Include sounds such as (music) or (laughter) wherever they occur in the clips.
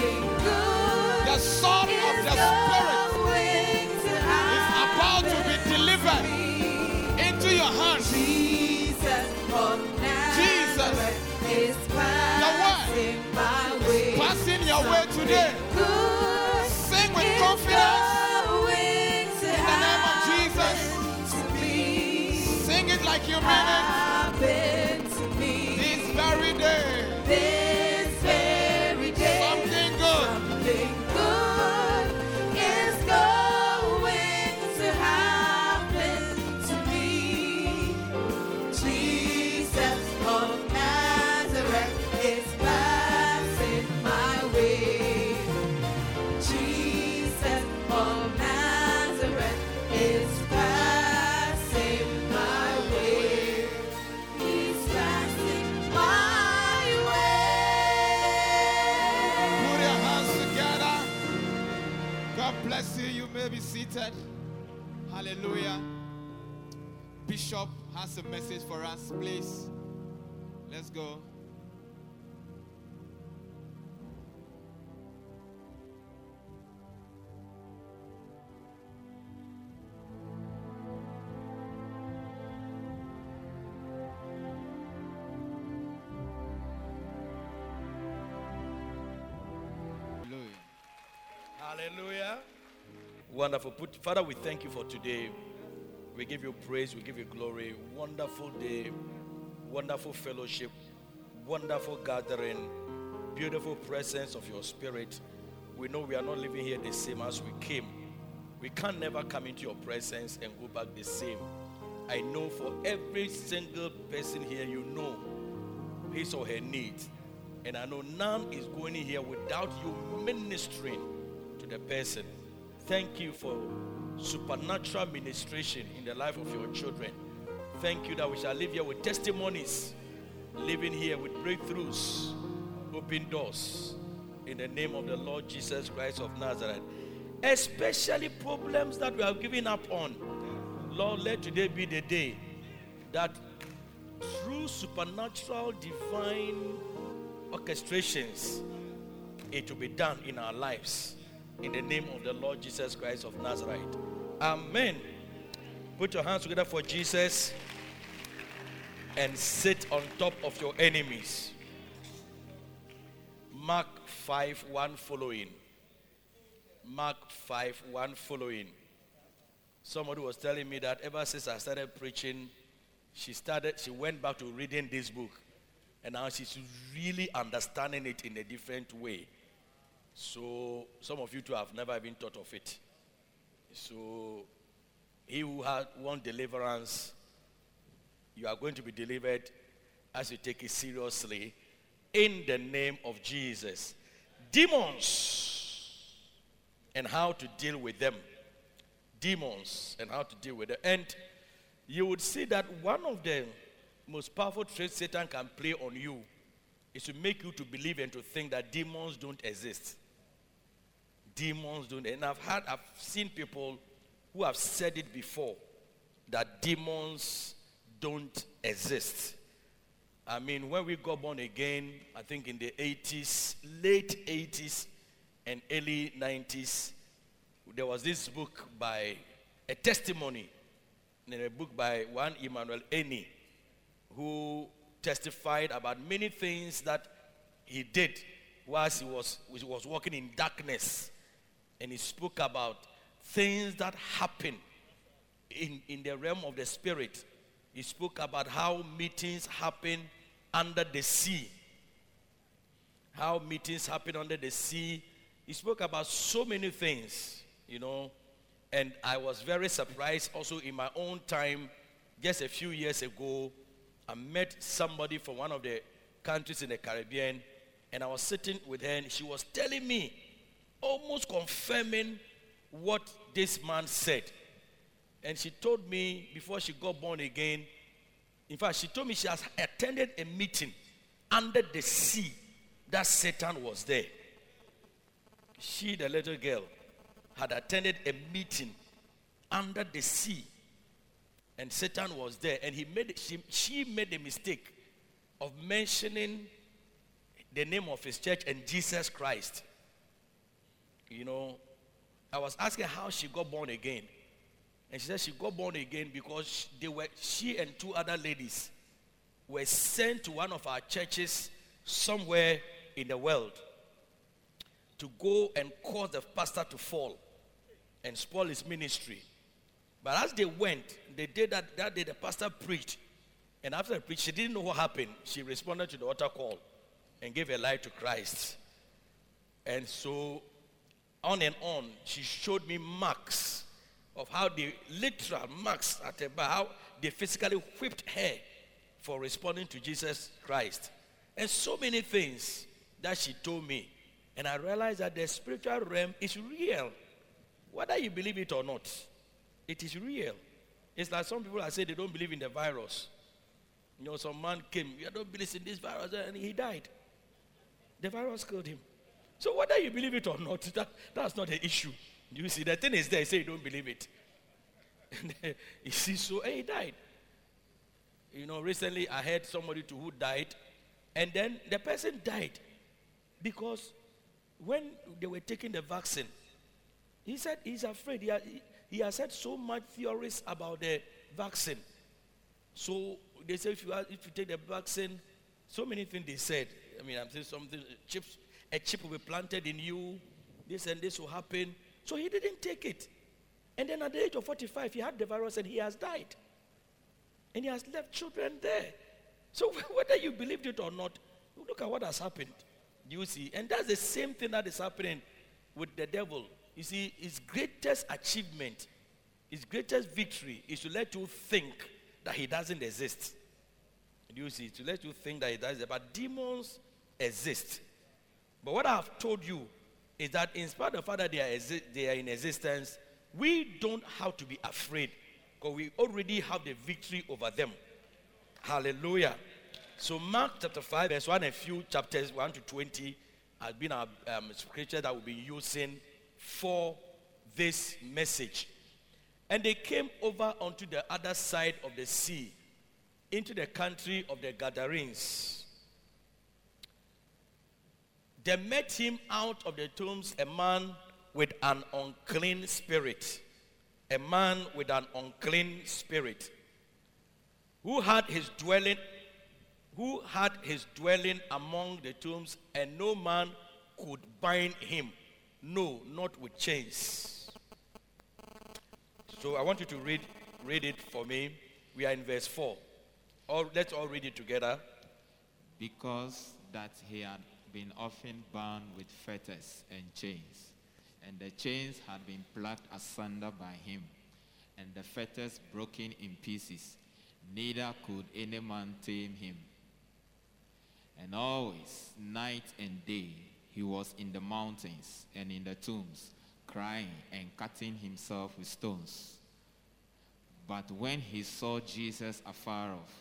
The Son of the Spirit is about to be delivered into your hands. Jesus, Jesus. the word is passing your way today. has a message for us, please, let's go. Hallelujah. Hallelujah. Wonderful. Father, we thank you for today. We give you praise, we give you glory. Wonderful day, wonderful fellowship, wonderful gathering, beautiful presence of your spirit. We know we are not living here the same as we came. We can never come into your presence and go back the same. I know for every single person here, you know his or her needs. And I know none is going in here without you ministering to the person. Thank you for supernatural ministration in the life of your children. Thank you that we shall live here with testimonies, living here with breakthroughs, open doors. In the name of the Lord Jesus Christ of Nazareth. Especially problems that we have given up on. Lord, let today be the day that through supernatural divine orchestrations, it will be done in our lives. In the name of the Lord Jesus Christ of Nazareth. Amen. Put your hands together for Jesus and sit on top of your enemies. Mark 5 1 following. Mark 5 1 following. Somebody was telling me that ever since I started preaching, she started, she went back to reading this book. And now she's really understanding it in a different way. So some of you too have never even thought of it. So he who had one deliverance, you are going to be delivered as you take it seriously in the name of Jesus. Demons and how to deal with them. Demons and how to deal with them. And you would see that one of the most powerful tricks Satan can play on you is to make you to believe and to think that demons don't exist. Demons don't. And I've had, I've seen people who have said it before that demons don't exist. I mean, when we got born again, I think in the 80s, late 80s and early 90s, there was this book by a testimony in a book by one Emmanuel Eni, who testified about many things that he did whilst he was, he was walking in darkness. And he spoke about things that happen in, in the realm of the spirit. He spoke about how meetings happen under the sea. How meetings happen under the sea. He spoke about so many things, you know. And I was very surprised also in my own time, just a few years ago, I met somebody from one of the countries in the Caribbean, and I was sitting with her, and she was telling me, almost confirming what this man said. And she told me before she got born again, in fact, she told me she has attended a meeting under the sea that Satan was there. She, the little girl, had attended a meeting under the sea and Satan was there and he made she, she made the mistake of mentioning the name of his church and Jesus Christ. You know, I was asking how she got born again. And she said she got born again because they were she and two other ladies were sent to one of our churches somewhere in the world to go and cause the pastor to fall and spoil his ministry. But as they went, they did that, that day the pastor preached. And after the preach, she didn't know what happened. She responded to the altar call and gave her life to Christ. And so on and on, she showed me marks of how the literal marks at her how they physically whipped her for responding to Jesus Christ. And so many things that she told me. And I realized that the spiritual realm is real. Whether you believe it or not, it is real. It's like some people are saying they don't believe in the virus. You know, some man came, you don't believe in this virus, and he died. The virus killed him. So whether you believe it or not, that, that's not the issue. You see, the thing is there, say you don't believe it. (laughs) you see, so and he died. You know, recently I heard somebody who died, and then the person died because when they were taking the vaccine, he said he's afraid. He, he, has said so much theories about the vaccine. So they say if you, if you take the vaccine, so many things they said. I mean, I'm saying something, chips, a chip will be planted in you, this and this will happen. So he didn't take it. And then at the age of 45, he had the virus and he has died. And he has left children there. So (laughs) whether you believed it or not, look at what has happened. You see, and that's the same thing that is happening with the devil. You see, his greatest achievement, his greatest victory is to let you think that he doesn't exist. You see, to let you think that he doesn't. But demons exist. But what I have told you is that in spite of the fact that they are, exi- they are in existence, we don't have to be afraid because we already have the victory over them. Hallelujah. So Mark chapter 5, verse 1 and few chapters 1 to 20 has been our um, scripture that we'll be using for this message. And they came over onto the other side of the sea, into the country of the Gadarenes. There met him out of the tombs a man with an unclean spirit. A man with an unclean spirit. Who had his dwelling who had his dwelling among the tombs and no man could bind him. No not with chains. So i want you to read read it for me. We are in verse 4 all, let's all read it together. Because that he had been often bound with fetters and chains, and the chains had been plucked asunder by him, and the fetters broken in pieces, neither could any man tame him. And always, night and day, he was in the mountains and in the tombs, crying and cutting himself with stones. But when he saw Jesus afar off,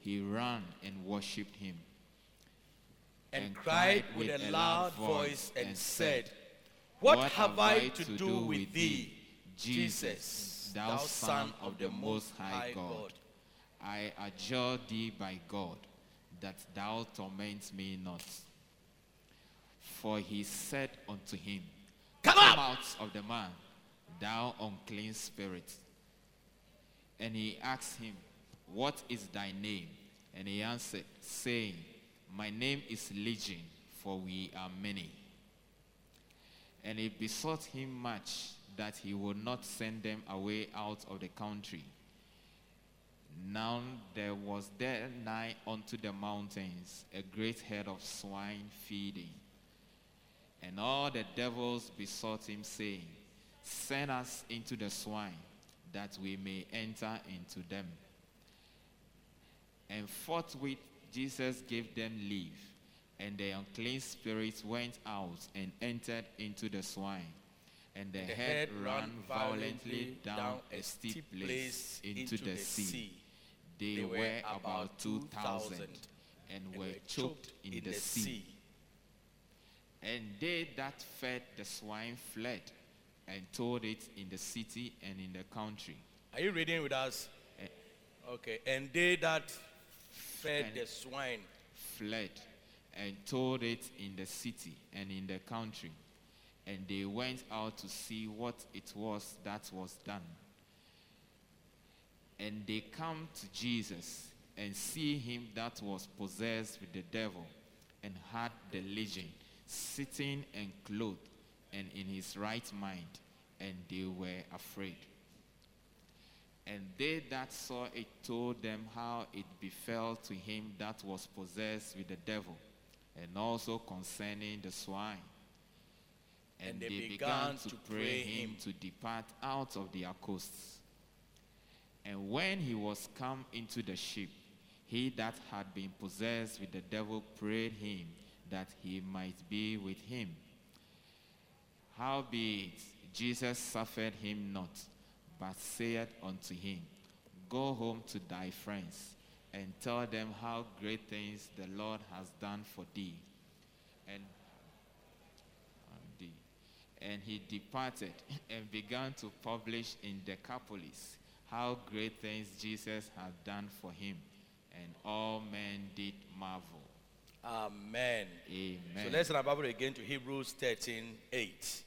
he ran and worshipped him. And, cried with a loud voice and said, What have I to do with thee, Jesus, thou Son of the Most High God? I adjure thee by God that thou torment me not. For he said unto him, Come out! out of the man, thou unclean spirit. And he asked him, What is thy name? And he answered, saying, My name is Legion, for we are many. And it besought him much that he would not send them away out of the country. Now there was there nigh unto the mountains a great herd of swine feeding. And all the devils besought him, saying, Send us into the swine, that we may enter into them. And forthwith Jesus gave them leave, and the unclean spirits went out and entered into the swine. And the, The head head ran violently down a steep place into the sea. They were about two thousand, and were choked in the sea. And they that fed the swine fled, and told it in the city and in the country. Are you reading with us? Eh. Okay. And they that fed the swine fled and told it in the city and in the country. And they went out to see what it was that was done. And they come to Jesus and see him that was possessed with the devil and had the legion, sitting and clothed and in his right mind, and they were afraid. And they that saw it told them how it befell to him that was possessed with the devil, and also concerning the swine. And, And they, they began, began to to pray him him. to depart out of their coasts. And when he was come into the ship, he that had been possessed with the devil prayed him that he might be with him. Howbeit, Jesus suffered him not, but said unto him, Go home to thy friends, and tell them how great things the Lord has done for thee. And, and thee. and he departed (laughs) and began to publish in Decapolis how great things Jesus had done for him. And all men did marvel. Amen. Amen. So let's turn our Bible again to Hebrews 13 8.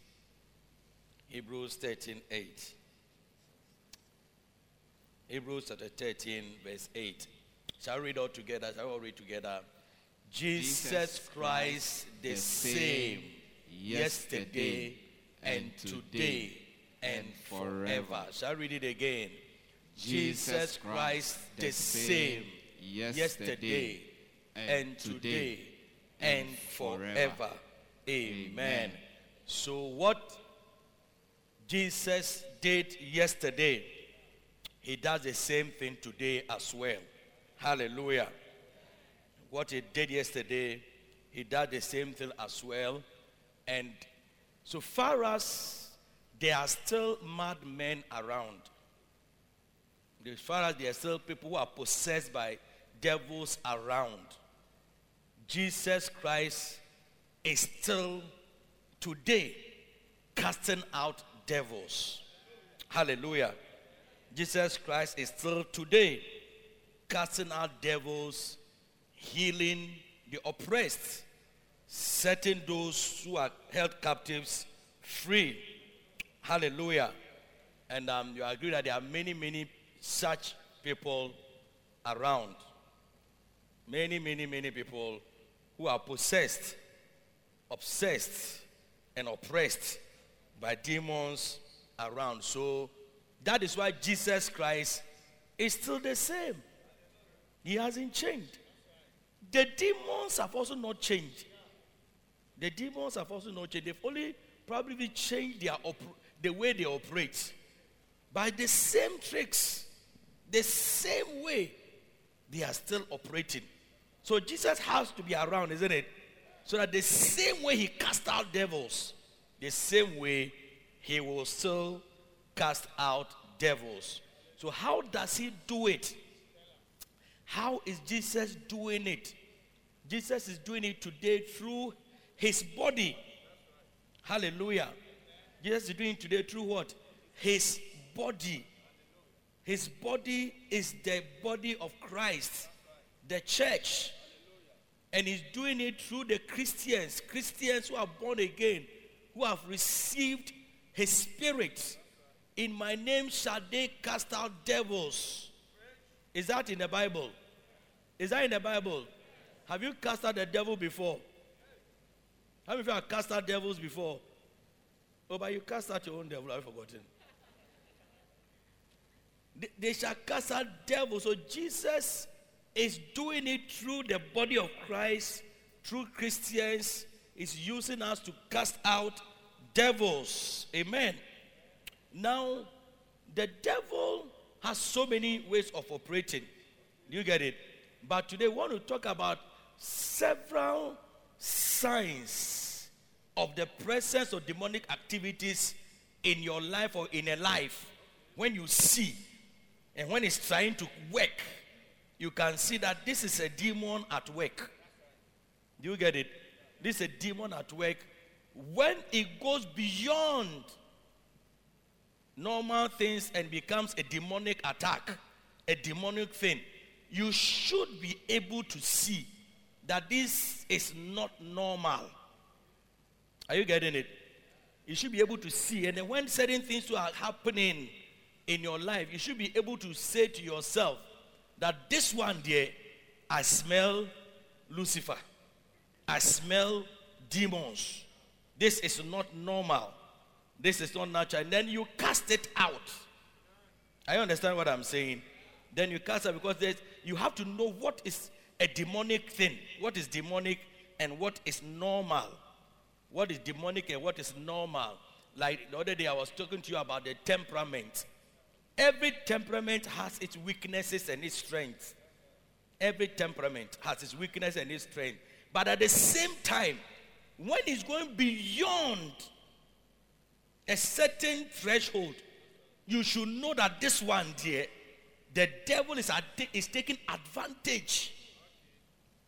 Hebrews 13 8. Hebrews chapter 13, verse 8. Shall we read all together? Shall we all read together? Jesus, Jesus Christ, the the same yesterday and today and forever. Shall I read it again? Jesus Christ, the same yesterday and today and forever. Amen. So, what Jesus did yesterday, he does the same thing today as well. Hallelujah. What he did yesterday, he does the same thing as well. And so far as there are still madmen around, as far as there are still people who are possessed by devils around, Jesus Christ is still today casting out devils. Hallelujah. Jesus Christ is still today casting out devils, healing the oppressed, setting those who are held captives free. Hallelujah. And um, you agree that there are many, many such people around. Many, many, many people who are possessed, obsessed, and oppressed by demons around. So that is why Jesus Christ is still the same. He hasn't changed. The demons have also not changed. The demons have also not changed. They've only probably changed their op- the way they operate. By the same tricks, the same way, they are still operating. So Jesus has to be around, isn't it? So that the same way he cast out devils, the same way he will still cast out devils. So, how does he do it? How is Jesus doing it? Jesus is doing it today through his body. Hallelujah. Jesus is doing it today through what? His body. His body is the body of Christ, the church. And he's doing it through the Christians, Christians who are born again, who have received his spirit. In my name shall they cast out devils. Is that in the Bible? Is that in the Bible? Have you cast out the devil before? How many of you have cast out devils before? Oh, but you cast out your own devil, I've forgotten. They, they shall cast out devils. So Jesus is doing it through the body of Christ, through Christians, is using us to cast out devils. Amen. Now, the devil has so many ways of operating. Do you get it? But today, we want to talk about several signs of the presence of demonic activities in your life or in a life. When you see and when it's trying to work, you can see that this is a demon at work. Do you get it? This is a demon at work. When it goes beyond normal things and becomes a demonic attack, a demonic thing, you should be able to see that this is not normal. Are you getting it? You should be able to see. And then when certain things are happening in your life, you should be able to say to yourself that this one there, I smell Lucifer. I smell demons. This is not normal. This is not natural. And then you cast it out. I understand what I'm saying. Then you cast it because you have to know what is a demonic thing, what is demonic and what is normal. What is demonic and what is normal. Like the other day, I was talking to you about the temperament. Every temperament has its weaknesses and its strengths. Every temperament has its weakness and its strength. But at the same time, when it's going beyond a certain threshold, you should know that this one dear, the devil is, ad- is taking advantage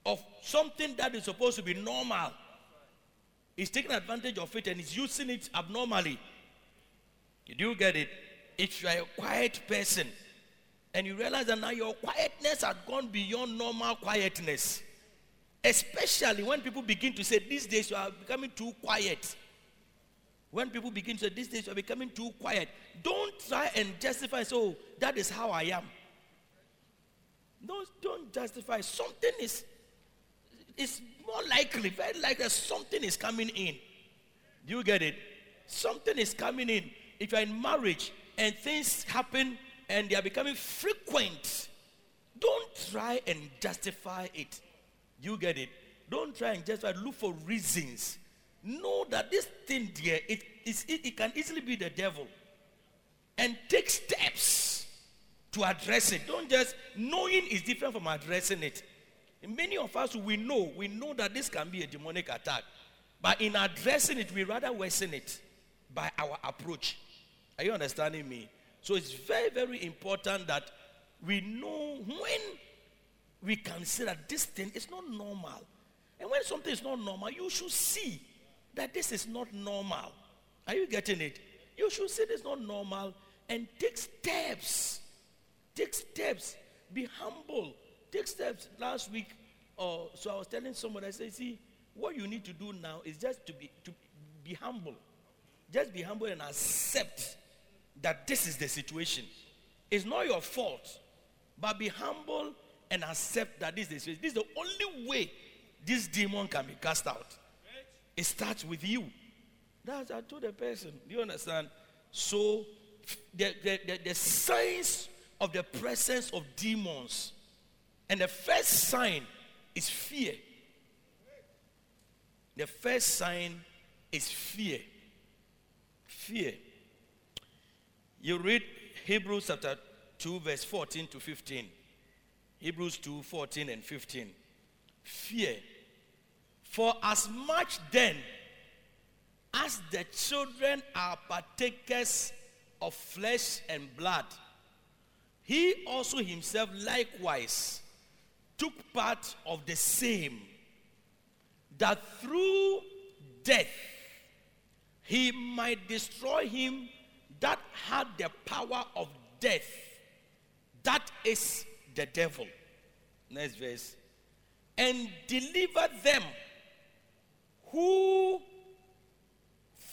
of something that is supposed to be normal. He's taking advantage of it and he's using it abnormally. You get it? If you are a quiet person and you realize that now your quietness has gone beyond normal quietness, especially when people begin to say, These days you are becoming too quiet. When people begin to say, These days you are becoming too quiet, don't try and justify, so that is how I am. Don't, don't justify. Something is, is more likely, very likely, something is coming in. Do you get it? Something is coming in. if you're in marriage and things happen and they are becoming frequent, don't try and justify it. You get it? Don't try and justify. Look for reasons. Know that this thing there, it, it, it can easily be the devil. And take steps to address it. Don't just knowing is different from addressing it. Many of us we know, we know that this can be a demonic attack. But in addressing it, we rather worsen it by our approach. Are you understanding me? So it's very, very important that we know when we can say that this thing is not normal. And when something is not normal, you should see that this is not normal. Are you getting it? You should see this is not normal and take steps. Take steps. Be humble. Take steps. Last week, uh, so I was telling someone, I said, see, what you need to do now is just to be to be humble. Just be humble and accept that this is the situation. It's not your fault, but be humble and accept that this is the situation. This is the only way this demon can be cast out. It starts with you. That's I told the person. Do you understand? So the, the, the, the signs of the presence of demons, and the first sign is fear. The first sign is fear. Fear. You read Hebrews chapter 2, verse 14 to 15. Hebrews 2, 14 and 15. Fear. For as much then as the children are partakers of flesh and blood, he also himself likewise took part of the same, that through death he might destroy him that had the power of death. That is the devil. Next verse. And deliver them who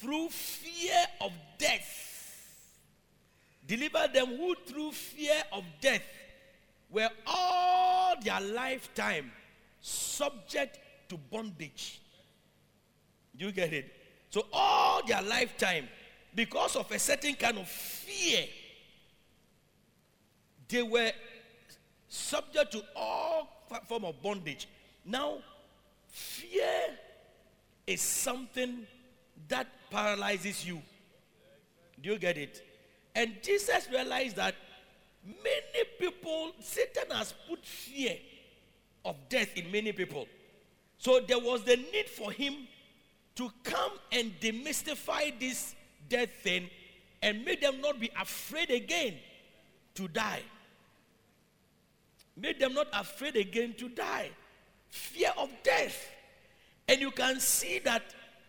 through fear of death deliver them who through fear of death were all their lifetime subject to bondage. You get it? So all their lifetime, because of a certain kind of fear, they were subject to all form of bondage. Now, fear is something that paralyzes you. Do you get it? And Jesus realized that many people, Satan has put fear of death in many people. So there was the need for him to come and demystify this death thing and make them not be afraid again to die. Make them not afraid again to die. Fear of death. And you can see that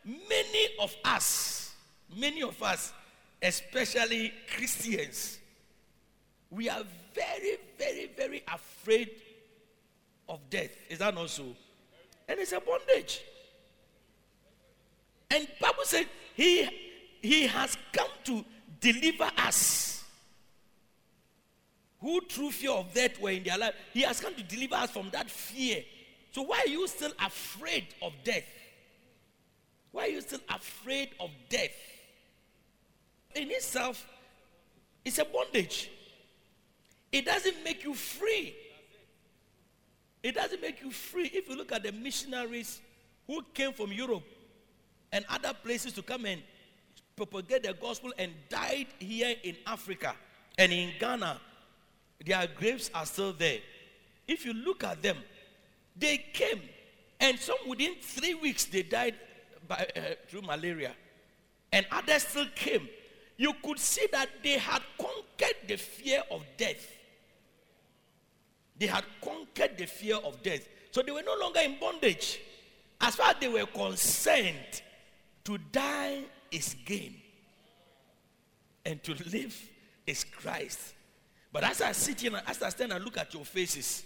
many of us, many of us, especially Christians, we are very, very, very afraid of death. Is that not so? And it's a bondage. And Bible said he, he has come to deliver us who through fear of death were in their life. He has come to deliver us from that fear. So why are you still afraid of death? Why are you still afraid of death? In itself, it's a bondage. It doesn't make you free. It doesn't make you free. If you look at the missionaries who came from Europe and other places to come and propagate the gospel and died here in Africa and in Ghana, their graves are still there. If you look at them, they came and some within three weeks they died by, uh, through malaria, and others still came. You could see that they had conquered the fear of death. They had conquered the fear of death. So they were no longer in bondage. As far as they were concerned, to die is gain, and to live is Christ. But as I sit here, as I stand and look at your faces,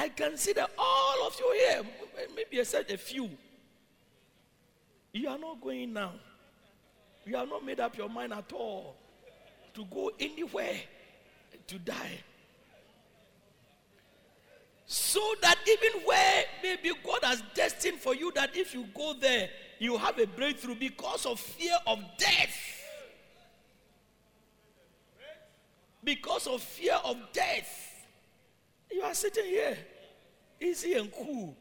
I can see that all of you here, maybe said a few, you are not going now. You have not made up your mind at all to go anywhere to die. So that even where maybe God has destined for you that if you go there, you have a breakthrough because of fear of death. because of fear of death. You are sitting here, easy and cool.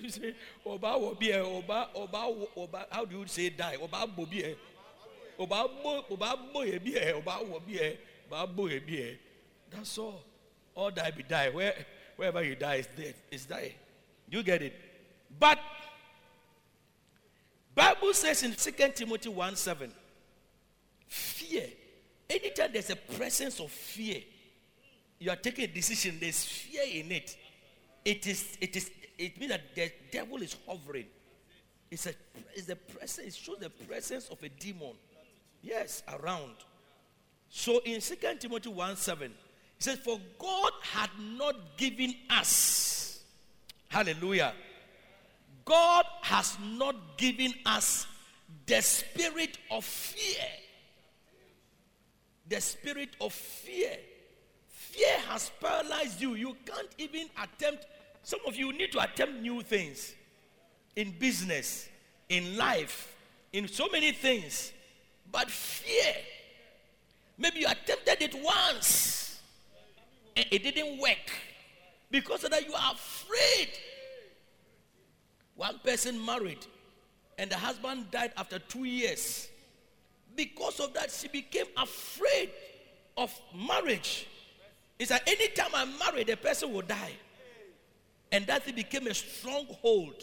you say, Oba Oba, Oba, Oba, how do you say die? Oba bobi e. Oba Oba Oba wobi e, Oba. That's all. All die be die. Where, wherever you die is death, is die. You get it? But Bible says in 2 Timothy 1 7, fear. Anytime there's a presence of fear, you are taking a decision, there's fear in it. It is, it is, it means that the devil is hovering. It's a, it's the presence, it shows the presence of a demon. Yes, around. So in 2 Timothy 1 7, it says, For God had not given us, hallelujah, God has not given us the spirit of fear. The spirit of fear. Fear has paralyzed you. You can't even attempt, some of you need to attempt new things in business, in life, in so many things. But fear, maybe you attempted it once and it didn't work because of that you are afraid one person married, and the husband died after two years. Because of that, she became afraid of marriage. It's like anytime I marry, the person will die. And that became a stronghold.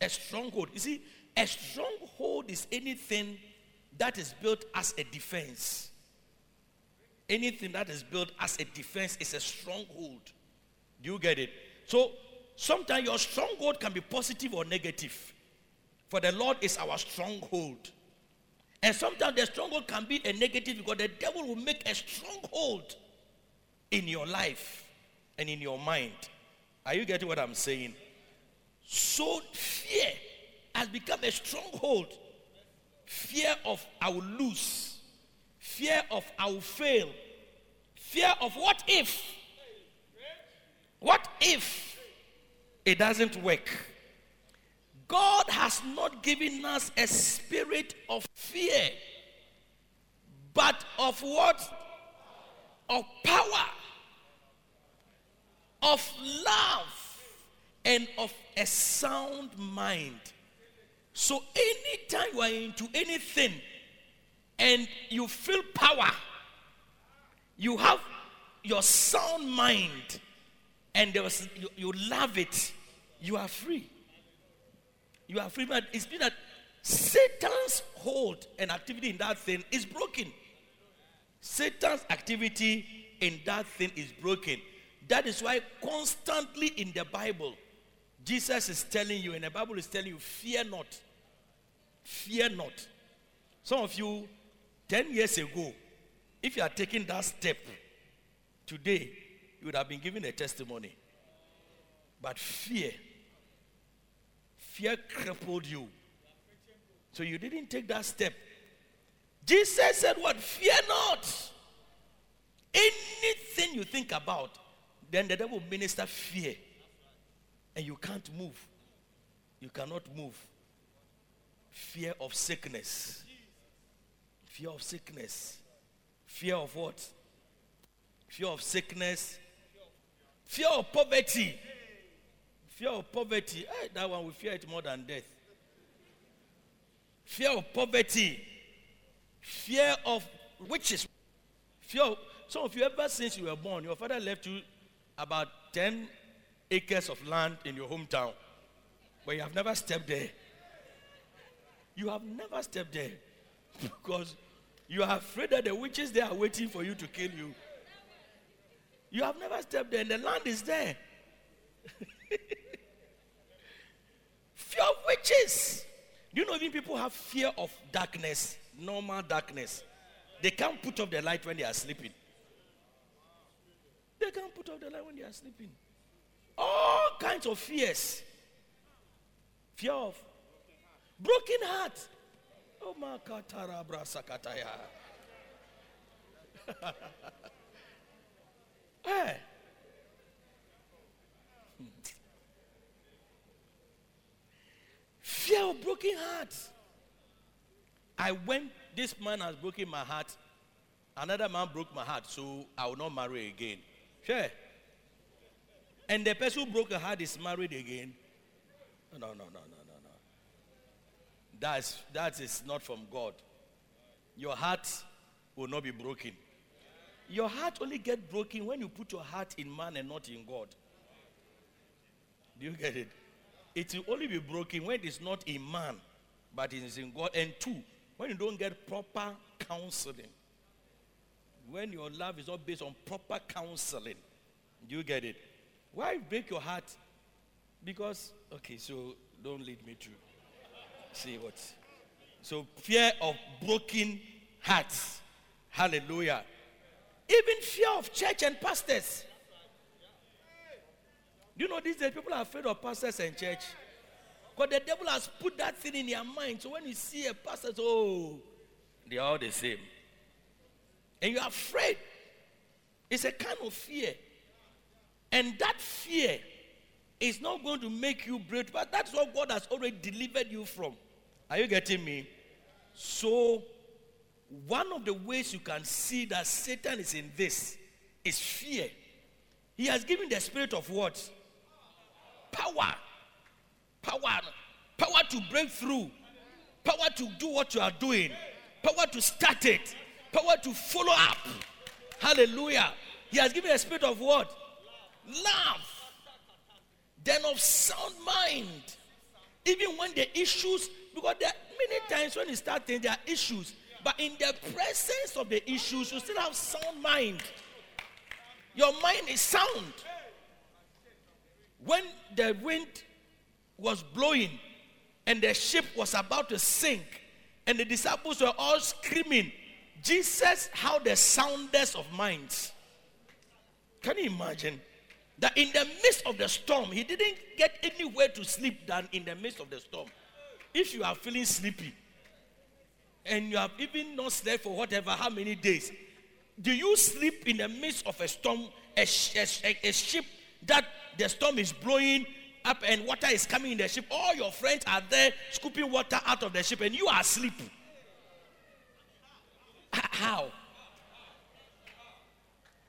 A stronghold. You see, a stronghold is anything that is built as a defense. Anything that is built as a defense is a stronghold. Do you get it? So Sometimes your stronghold can be positive or negative. For the Lord is our stronghold. And sometimes the stronghold can be a negative because the devil will make a stronghold in your life and in your mind. Are you getting what I'm saying? So fear has become a stronghold. Fear of I will lose. Fear of I will fail. Fear of what if? What if? it doesn't work. God has not given us a spirit of fear, but of what? Of power, of love, and of a sound mind. So, anytime you are into anything and you feel power, you have your sound mind and there was, you, you love it, you are free. You are free. But it's been that Satan's hold and activity in that thing is broken. Satan's activity in that thing is broken. That is why constantly in the Bible, Jesus is telling you, and the Bible is telling you, fear not. Fear not. Some of you, 10 years ago, if you are taking that step today, you would have been given a testimony. But fear, fear crippled you. So you didn't take that step. Jesus said, What? Fear not. Anything you think about, then the devil minister fear. And you can't move. You cannot move. Fear of sickness. Fear of sickness. Fear of what? Fear of sickness. Fear of poverty. Fear of poverty. Hey, that one we fear it more than death. Fear of poverty. Fear of witches. Fear of, some of you ever since you were born, your father left you about 10 acres of land in your hometown. But you have never stepped there. You have never stepped there. Because you are afraid that the witches there are waiting for you to kill you. You have never stepped there, and the land is there. (laughs) fear of witches. Do you know even people have fear of darkness, normal darkness? They can't put up the light when they are sleeping. They can't put off the light when they are sleeping. All kinds of fears. Fear of broken heart. Oh my brasakataya. Hey. (laughs) Eh. Fear of broken hearts. I went, this man has broken my heart Another man broke my heart, so I will not marry again. Sure. And the person who broke her heart is married again. No, no, no, no, no, no. That's, that is not from God. Your heart will not be broken. Your heart only get broken when you put your heart in man and not in God. Do you get it? It will only be broken when it is not in man, but it is in God. And two, when you don't get proper counseling. When your love is not based on proper counseling. Do you get it? Why break your heart? Because, okay, so don't lead me to see what. So, fear of broken hearts. Hallelujah. Even fear of church and pastors. Do you know these days people are afraid of pastors and church? Because the devil has put that thing in their mind. So when you see a pastor, oh, they are all the same. And you're afraid. It's a kind of fear. And that fear is not going to make you brave, but that's what God has already delivered you from. Are you getting me? So, one of the ways you can see that Satan is in this is fear. He has given the spirit of what? Power. Power. Power to break through. Power to do what you are doing. Power to start it. Power to follow up. Hallelujah. He has given a spirit of what? Love. Then of sound mind. Even when the issues, because there are many times when you start thinking there are issues, but in the presence of the issues, you still have sound mind. Your mind is sound. When the wind was blowing and the ship was about to sink, and the disciples were all screaming, Jesus had the soundest of minds. Can you imagine? That in the midst of the storm, he didn't get anywhere to sleep than in the midst of the storm. If you are feeling sleepy and you have even not slept for whatever, how many days, do you sleep in the midst of a storm, a, a, a ship that the storm is blowing up and water is coming in the ship? All your friends are there scooping water out of the ship and you are asleep. How?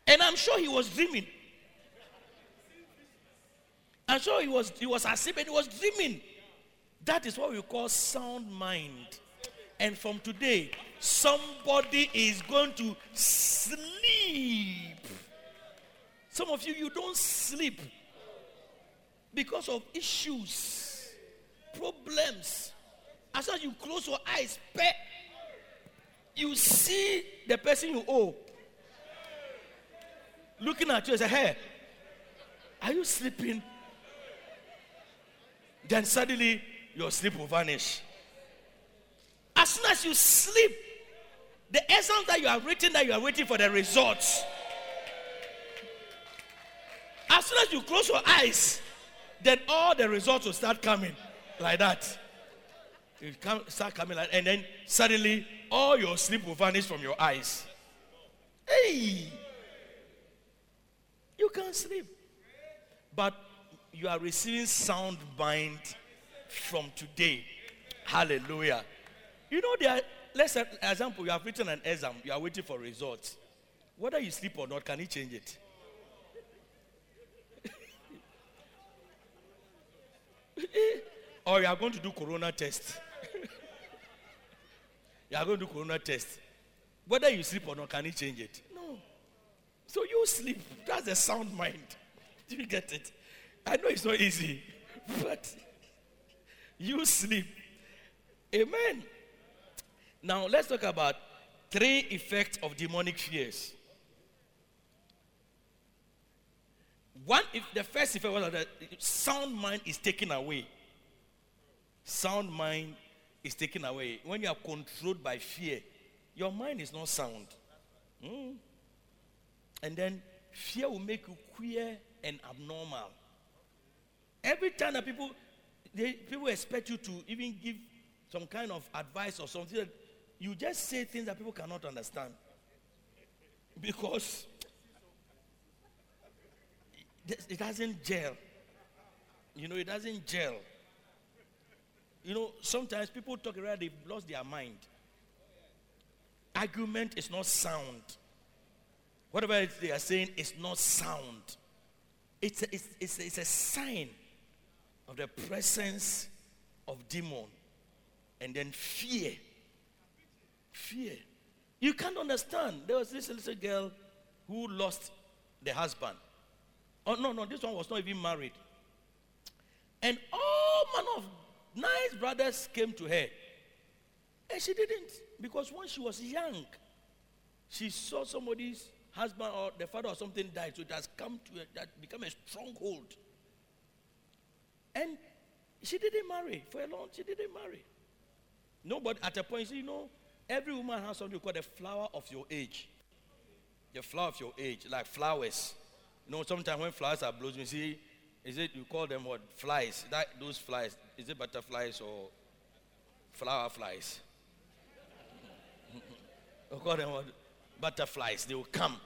And I'm sure he was dreaming. I'm sure he was he was asleep and he was dreaming. That is what we call sound mind. And from today, somebody is going to sleep. Some of you, you don't sleep because of issues, problems. As soon as you close your eyes, pet, you see the person you owe looking at you and say, Hey, are you sleeping? Then suddenly your sleep will vanish. As soon as you sleep, the essence that you are written that you are waiting for the results. As soon as you close your eyes, then all the results will start coming like that. You come, start coming like, and then suddenly all your sleep will vanish from your eyes. Hey, you can't sleep, but you are receiving sound mind from today. Hallelujah. You know, there. Are, let's say, example. You have written an exam. You are waiting for results. Whether you sleep or not, can he change it? (laughs) or you are going to do corona test. You are going to do corona test. Whether you sleep or not, can he change it? No. So you sleep. That's a sound mind. (laughs) Do you get it? I know it's not easy, (laughs) but you sleep. Amen. Now let's talk about three effects of demonic fears. One, if the first effect was that sound mind is taken away. Sound mind is taken away. When you are controlled by fear, your mind is not sound. Mm. And then fear will make you queer and abnormal. Every time that people they, people expect you to even give some kind of advice or something, you just say things that people cannot understand. Because it doesn't gel. You know, it doesn't gel. You know, sometimes people talk around, they've lost their mind. argument is not sound. Whatever they are saying is not sound. It's a, it's, it's, a, it's a sign of the presence of demon. And then fear. Fear. You can't understand. There was this little girl who lost the husband. Oh, no, no, this one was not even married. And all manner of nice brothers came to her. And she didn't. Because when she was young, she saw somebody's husband or the father or something died. So it has come to that become a stronghold. And she didn't marry for a long. She didn't marry. Nobody at a point, you know, every woman has something called the flower of your age. The flower of your age, like flowers. You know, sometimes when flowers are blooming, you see, is it you call them what flies? That those flies, is it butterflies or flower flies? (laughs) we call them what butterflies. They will come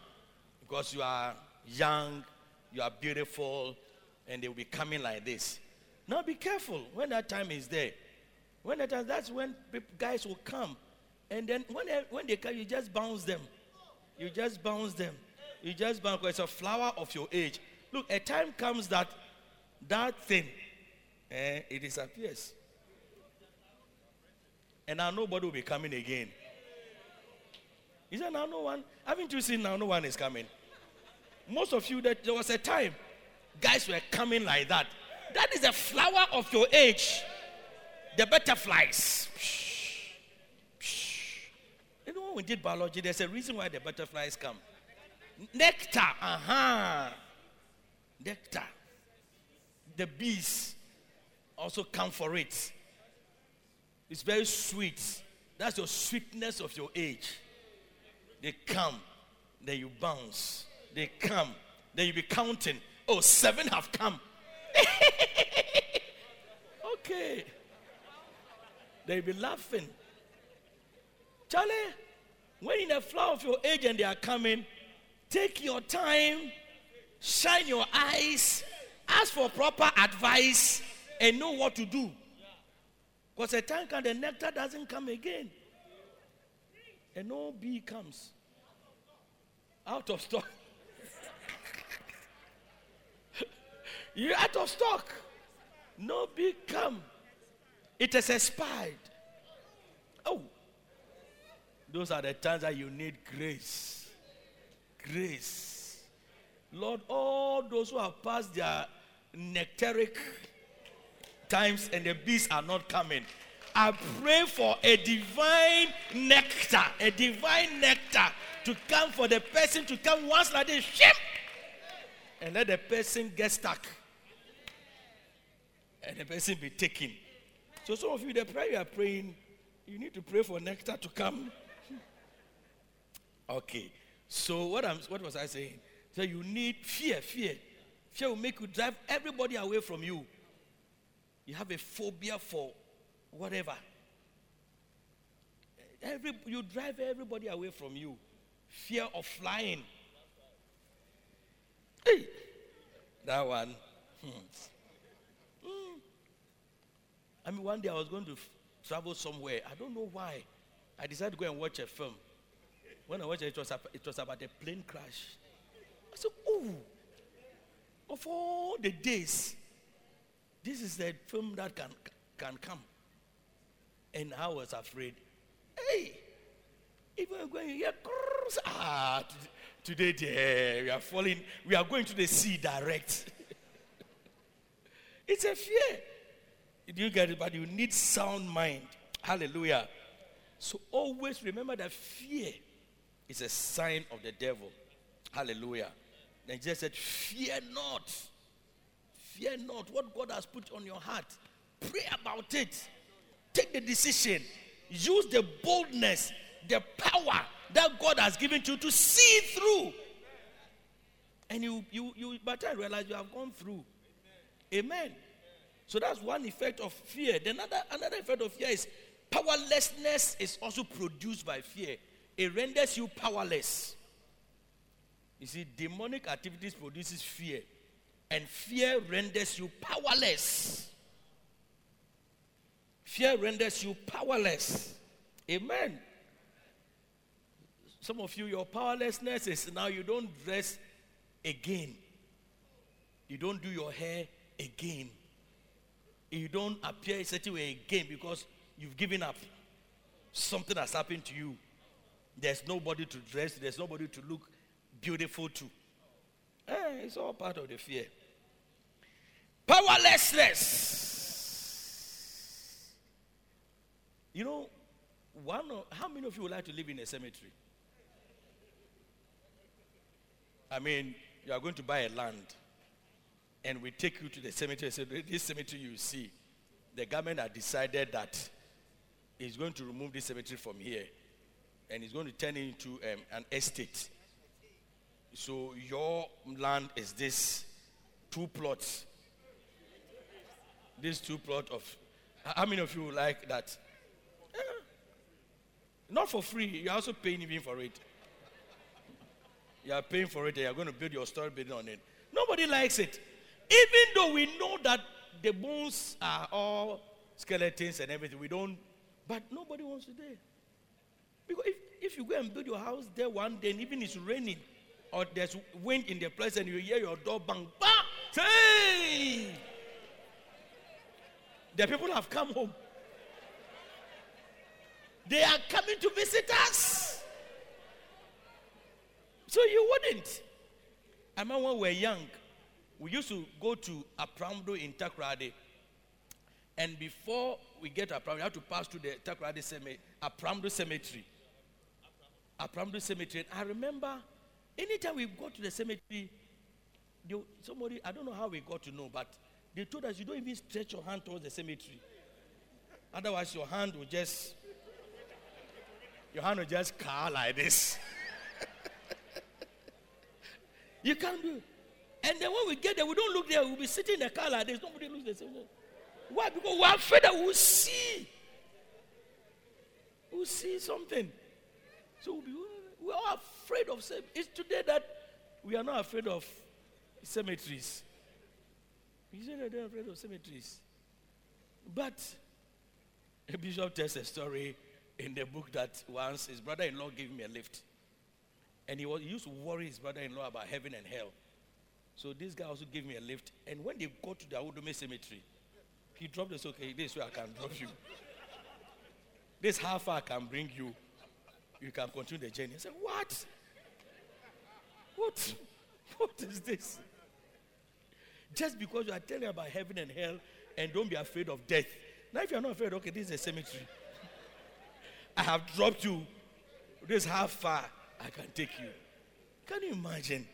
because you are young, you are beautiful, and they will be coming like this. Now be careful when that time is there. When that time, that's when guys will come. And then when they, when they come, you just bounce them. You just bounce them. You just bounce it's a flower of your age. Look, a time comes that that thing, eh, it disappears. And now nobody will be coming again. He said, now no one, haven't you seen now no one is coming? Most of you, that there was a time guys were coming like that. That is a flower of your age. The butterflies. You know, when we did biology, there's a reason why the butterflies come. Nectar. Uh-huh. Nectar. The bees also come for it. It's very sweet. That's your sweetness of your age. They come, then you bounce. They come, then you be counting. Oh, seven have come. (laughs) okay. They'll be laughing. Charlie, when in the flower of your age and they are coming, take your time, shine your eyes, ask for proper advice, and know what to do. Because a time can the nectar doesn't come again. And no bee comes. Out of stock. (laughs) You're out of stock. No bee come. It has expired. Oh. Those are the times that you need grace. Grace. Lord, all those who have passed their nectaric times and the bees are not coming. I pray for a divine nectar, a divine nectar to come for the person to come once like this, ship, and let the person get stuck. And the person be taken. So some of you, the prayer you are praying, you need to pray for nectar to come. Okay. So what I'm what was I saying? So you need fear, fear. Fear will make you drive everybody away from you. You have a phobia for whatever. Every, you drive everybody away from you. Fear of flying. Hey, that one. Hmm. Hmm. I mean, one day I was going to f- travel somewhere. I don't know why. I decided to go and watch a film. When I watched it, it was, it was about a plane crash. I said, oh, of all the days, this is the film that can, can come. And I was afraid. Hey, if we're going here, ah, today there, we are falling, we are going to the sea direct. (laughs) it's a fear. Do you get it? But you need sound mind. Hallelujah. So always remember that fear is a sign of the devil. Hallelujah. Then Jesus said, Fear not. Fear not what God has put on your heart. Pray about it. Take the decision. Use the boldness, the power that God has given to you to see through. And you, you, you by the realize you have gone through. Amen. So that's one effect of fear. Then another, another effect of fear is powerlessness is also produced by fear. It renders you powerless. You see, demonic activities produces fear, and fear renders you powerless. Fear renders you powerless. Amen. Some of you, your powerlessness is now you don't dress again. You don't do your hair again. You don't appear a certain way again because you've given up. Something has happened to you. There's nobody to dress, there's nobody to look beautiful too. Eh, it's all part of the fear. Powerlessness. You know, one of, how many of you would like to live in a cemetery? I mean, you are going to buy a land, and we take you to the cemetery. So this cemetery you see, the government has decided that it's going to remove this cemetery from here, and it's going to turn it into um, an estate. So your land is this two plots. This two plot of. How many of you like that? Eh, not for free. You're also paying even for it. You are paying for it and you're going to build your story building on it. Nobody likes it. Even though we know that the bones are all skeletons and everything, we don't, but nobody wants to there. Because if, if you go and build your house there one day and even it's raining or there's wind in the place and you hear your door bang, bang, hey! The people have come home. They are coming to visit us. So you wouldn't. I remember when we were young, we used to go to Apramdo in Takoradi. And before we get to we have to pass through the Takoradi cemetery, Apramdo cemetery. Apramdo cemetery. I remember anytime we go to the cemetery, they, somebody, I don't know how we got to know, but they told us you don't even stretch your hand towards the cemetery. Otherwise, your hand will just, your hand will just car like this. (laughs) you can't do it. And then when we get there, we don't look there. We'll be sitting in the car like this. Nobody looks the same. Why? Because we're afraid that we'll see. We'll see something. So we'll be, we're all afraid of cemeteries. It's today that we are not afraid of cemeteries. You say that they're afraid of cemeteries. But a bishop tells a story in the book that once his brother in law gave him a lift. And he, was, he used to worry his brother in law about heaven and hell. So this guy also gave me a lift. And when they got to the Awudome cemetery, he dropped this, okay, this way I can drop you. this how far I can bring you. You can continue the journey. I said, What? What? (laughs) What is this? Just because you are telling about heaven and hell and don't be afraid of death. Now, if you're not afraid, okay, this is a cemetery. I have dropped you. This is how far I can take you. Can you imagine?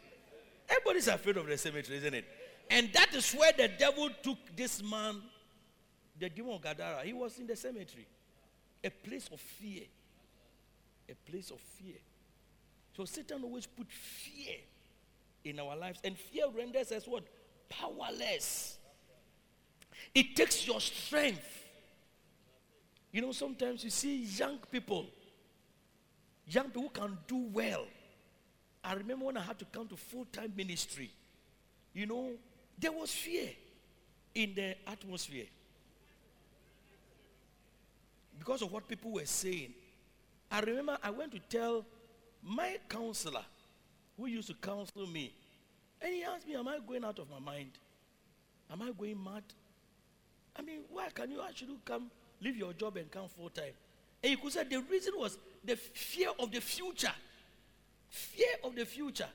Everybody's afraid of the cemetery, isn't it? And that is where the devil took this man, the demon Gadara. He was in the cemetery, a place of fear. A place of fear. So Satan always put fear in our lives, and fear renders us what? Powerless. It takes your strength. You know, sometimes you see young people, young people who can do well. I remember when I had to come to full time ministry, you know, there was fear in the atmosphere because of what people were saying. I remember I went to tell my counselor who used to counsel me, and he asked me, Am I going out of my mind? Am I going mad? I mean, why can you actually come, leave your job and come full time? And he could say the reason was the fear of the future. Fear of the future.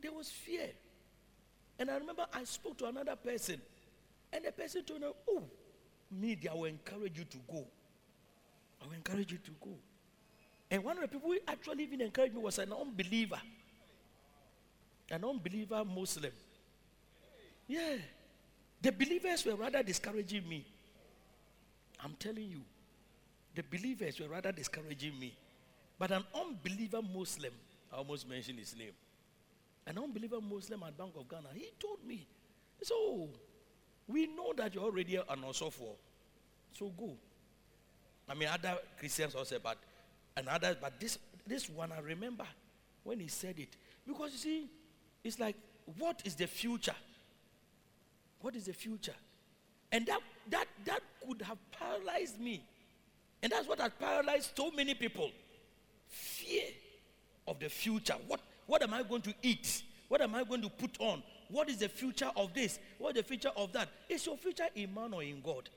There was fear. And I remember I spoke to another person, and the person told me, Oh, media will encourage you to go. I will encourage you to go. And one of the people who actually even encouraged me was an unbeliever. An unbeliever Muslim. Yeah. The believers were rather discouraging me. I'm telling you. The believers were rather discouraging me. But an unbeliever Muslim, I almost mentioned his name. An unbeliever Muslim at Bank of Ghana, he told me, so oh, we know that you're already an Osofo. So go. I mean, other Christians also, but another, but this this one I remember when he said it. Because you see, it's like, what is the future? What is the future? And that that that could have paralyzed me. And that's what has paralyzed so many people. Fear of the future. What, what am I going to eat? What am I going to put on? What is the future of this? What is the future of that? Is your future in man or in God?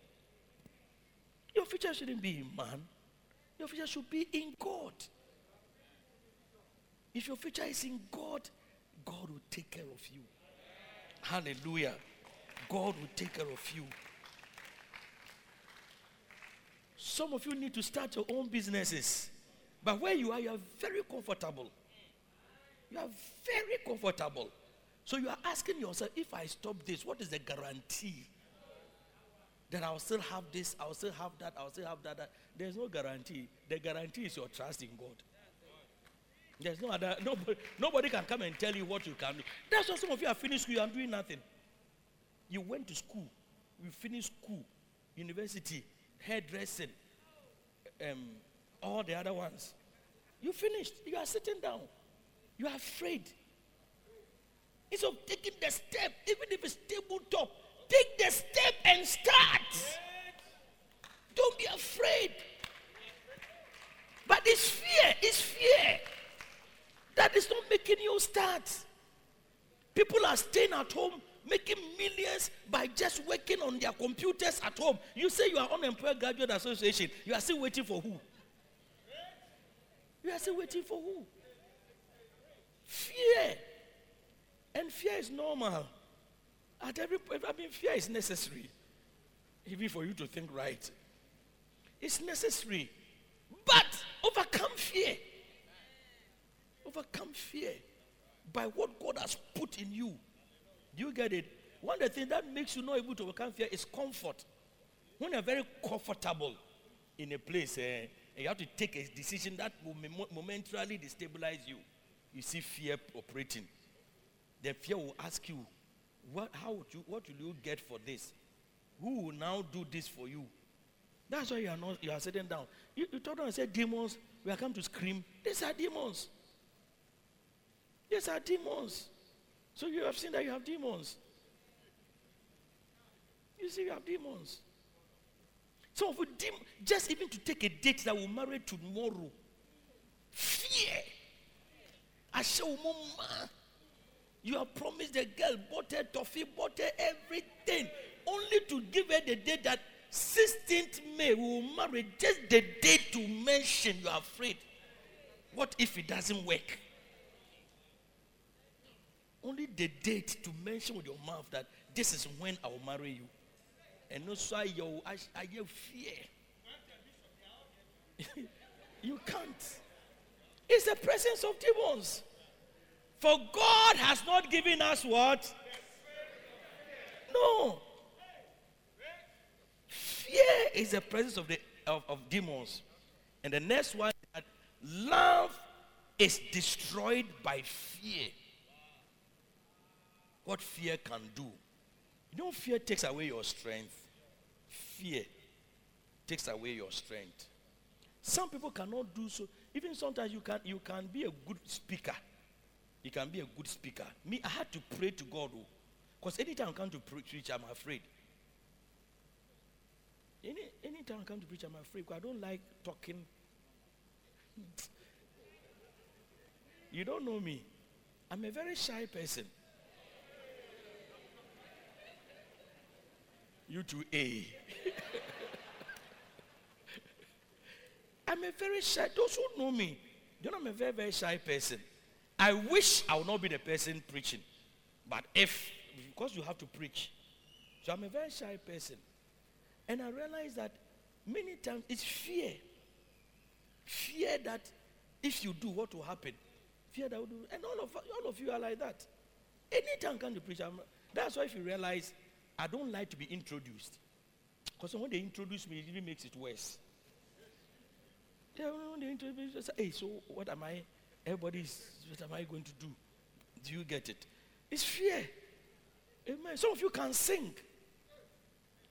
Your future shouldn't be in man. Your future should be in God. If your future is in God, God will take care of you. Hallelujah. God will take care of you. Some of you need to start your own businesses. But where you are, you are very comfortable. You are very comfortable. So you are asking yourself, if I stop this, what is the guarantee? That I'll still have this, I'll still have that, I'll still have that. that. There's no guarantee. The guarantee is your trust in God. There's no other, nobody, nobody can come and tell you what you can do. That's why some of you have finished school, you are doing nothing. You went to school, you finished school, university, hairdressing, um, all the other ones. You finished. You are sitting down. You are afraid. Instead of taking the step, even if it's tabletop, take the step and start. Don't be afraid. But it's fear. It's fear. That is not making you start. People are staying at home making millions by just working on their computers at home. You say you are unemployed graduate association. You are still waiting for who? You are still waiting for who? Fear. And fear is normal. At every point, I mean, fear is necessary. Even for you to think right. It's necessary. But overcome fear. Overcome fear by what God has put in you. Do you get it? One of the things that makes you not able to overcome fear is comfort. When you're very comfortable in a place eh, and you have to take a decision that will momentarily destabilize you, you see fear operating. The fear will ask you, what, how would you, what will you get for this? Who will now do this for you? That's why you are not you are sitting down. You, you told them and said demons, we are come to scream. These are demons. These are demons. So you have seen that you have demons. You see, you have demons. Some of you, dem- just even to take a date that will marry tomorrow. Fear. I mama. You have promised the girl, bought her toffee, bought her everything. Only to give her the date that 16th May we will marry. Just the date to mention, you are afraid. What if it doesn't work? only the date to mention with your mouth that this is when I will marry you. And also, I, I, I fear. (laughs) you can't. It's the presence of demons. For God has not given us what? No. Fear is the presence of the of, of demons. And the next one that love is destroyed by fear what fear can do. You know, fear takes away your strength. Fear takes away your strength. Some people cannot do so. Even sometimes you can you can be a good speaker. You can be a good speaker. Me, I had to pray to God. Because oh, anytime I come to preach, I'm afraid. Any anytime I come to preach, I'm afraid because I don't like talking. (laughs) You don't know me. I'm a very shy person. You to A. (laughs) I'm a very shy. Those who know me, you know I'm a very, very shy person. I wish I would not be the person preaching. But if, because you have to preach. So I'm a very shy person. And I realize that many times it's fear. Fear that if you do, what will happen? Fear that will do. And all of, all of you are like that. Anytime can you preach. I'm, that's why if you realize I don't like to be introduced. Because when they introduce me, it even makes it worse. They, when they introduce me, say, hey, so what am I? Everybody's, what am I going to do? Do you get it? It's fear. Amen. Some of you can sing.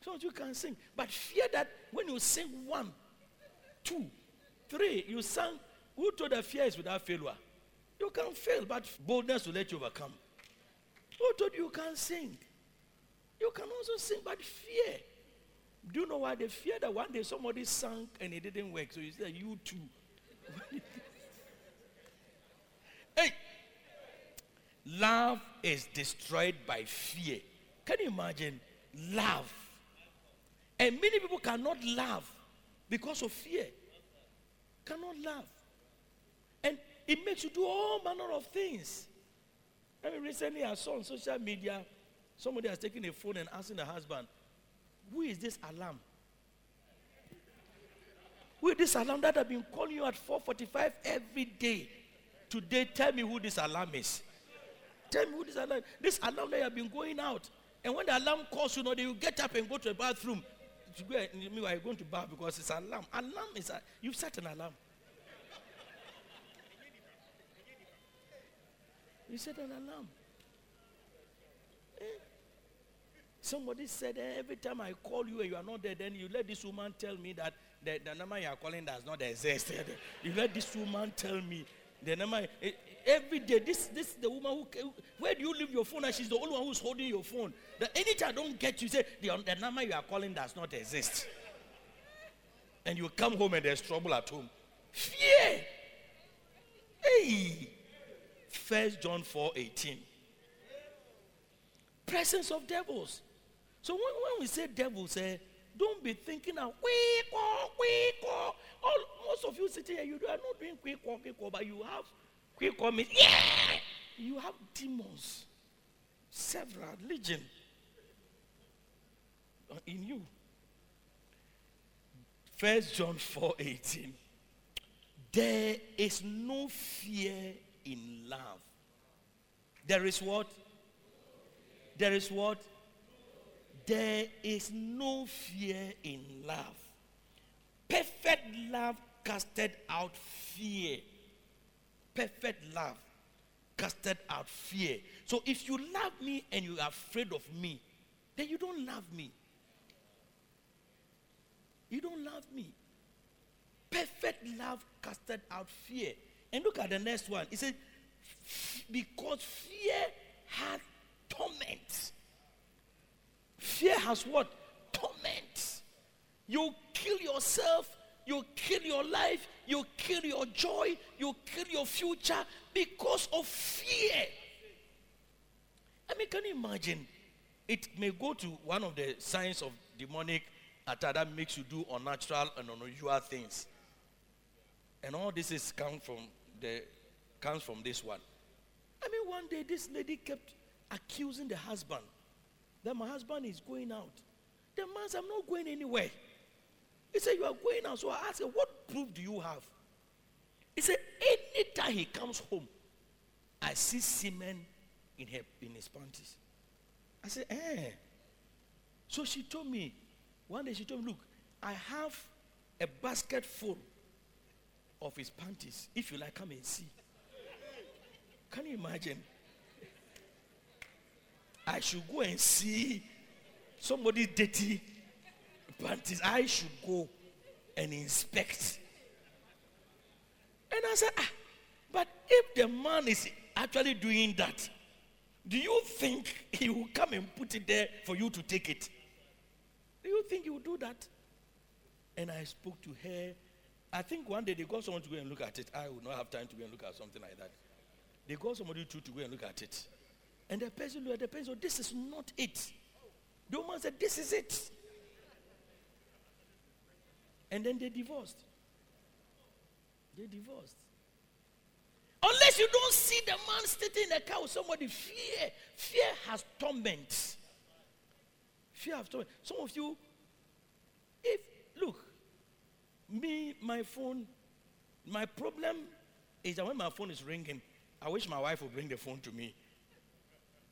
Some of you can sing. But fear that when you sing one, two, three, you sang, who told that fear is without failure? You can fail, but boldness will let you overcome. Who told you can sing? You can also sing, but fear. Do you know why they fear that one day somebody sang and it didn't work? So you said, You too. (laughs) Love is destroyed by fear. Can you imagine? Love. And many people cannot love because of fear. Cannot love. And it makes you do all manner of things. I mean, recently I saw on social media somebody has taken a phone and asking the husband, Who is this alarm? Who is this alarm that have been calling you at 4:45 every day? Today, tell me who this alarm is. Tell me who this alarm. This alarm that you have been going out, and when the alarm calls, you know, they will get up and go to the bathroom. To go meanwhile, you're going to bath because it's alarm. Alarm is a, you've set an alarm. You set an alarm. Eh? Somebody said eh, every time I call you and you are not there, then you let this woman tell me that the, the number you are calling does not exist. (laughs) you let this woman tell me the number eh, every day. This this the woman who where do you leave your phone? And she's the only one who's holding your phone. The anytime I don't get you, say the, the number you are calling does not exist. And you come home and there's trouble at home. Fear. Hey. First John 4 18. Presence of devils. So when, when we say devils, eh, don't be thinking of quick quick all most of you sitting here, you are not doing quick quick but you have quick means yeah, you have demons, several legion uh, in you. First John 4 18. There is no fear in love. There is what? There is what? There is no fear in love. Perfect love casted out fear. Perfect love casted out fear. So if you love me and you are afraid of me, then you don't love me. You don't love me. Perfect love casted out fear. And look at the next one. It says, because fear has torment. Fear has what? Torment. You kill yourself, you kill your life, you kill your joy, you kill your future because of fear. I mean, can you imagine? It may go to one of the signs of demonic attack that makes you do unnatural and unusual things. And all this is come from the comes from this one. I mean, one day this lady kept accusing the husband that my husband is going out. The man said, I'm not going anywhere. He said, You are going out. So I asked him, What proof do you have? He said, Anytime he comes home, I see semen in, her, in his panties. I said, Eh. So she told me, one day she told me, Look, I have a basket full of his panties. If you like, come and see. Can you imagine? I should go and see somebody's dirty panties. I should go and inspect. And I said, ah, but if the man is actually doing that, do you think (laughs) he will come and put it there for you to take it? Do you think he will do that? And I spoke to her. I think one day they got someone to go and look at it. I will not have time to go and look at something like that. They got somebody to, to go and look at it. And the person looked at the person, this is not it. The woman said, This is it. And then they divorced. They divorced. Unless you don't see the man sitting in the car with somebody, fear. Fear has torment. Fear has torment. Some of you, if, look, me, my phone, my problem is that when my phone is ringing, I wish my wife would bring the phone to me.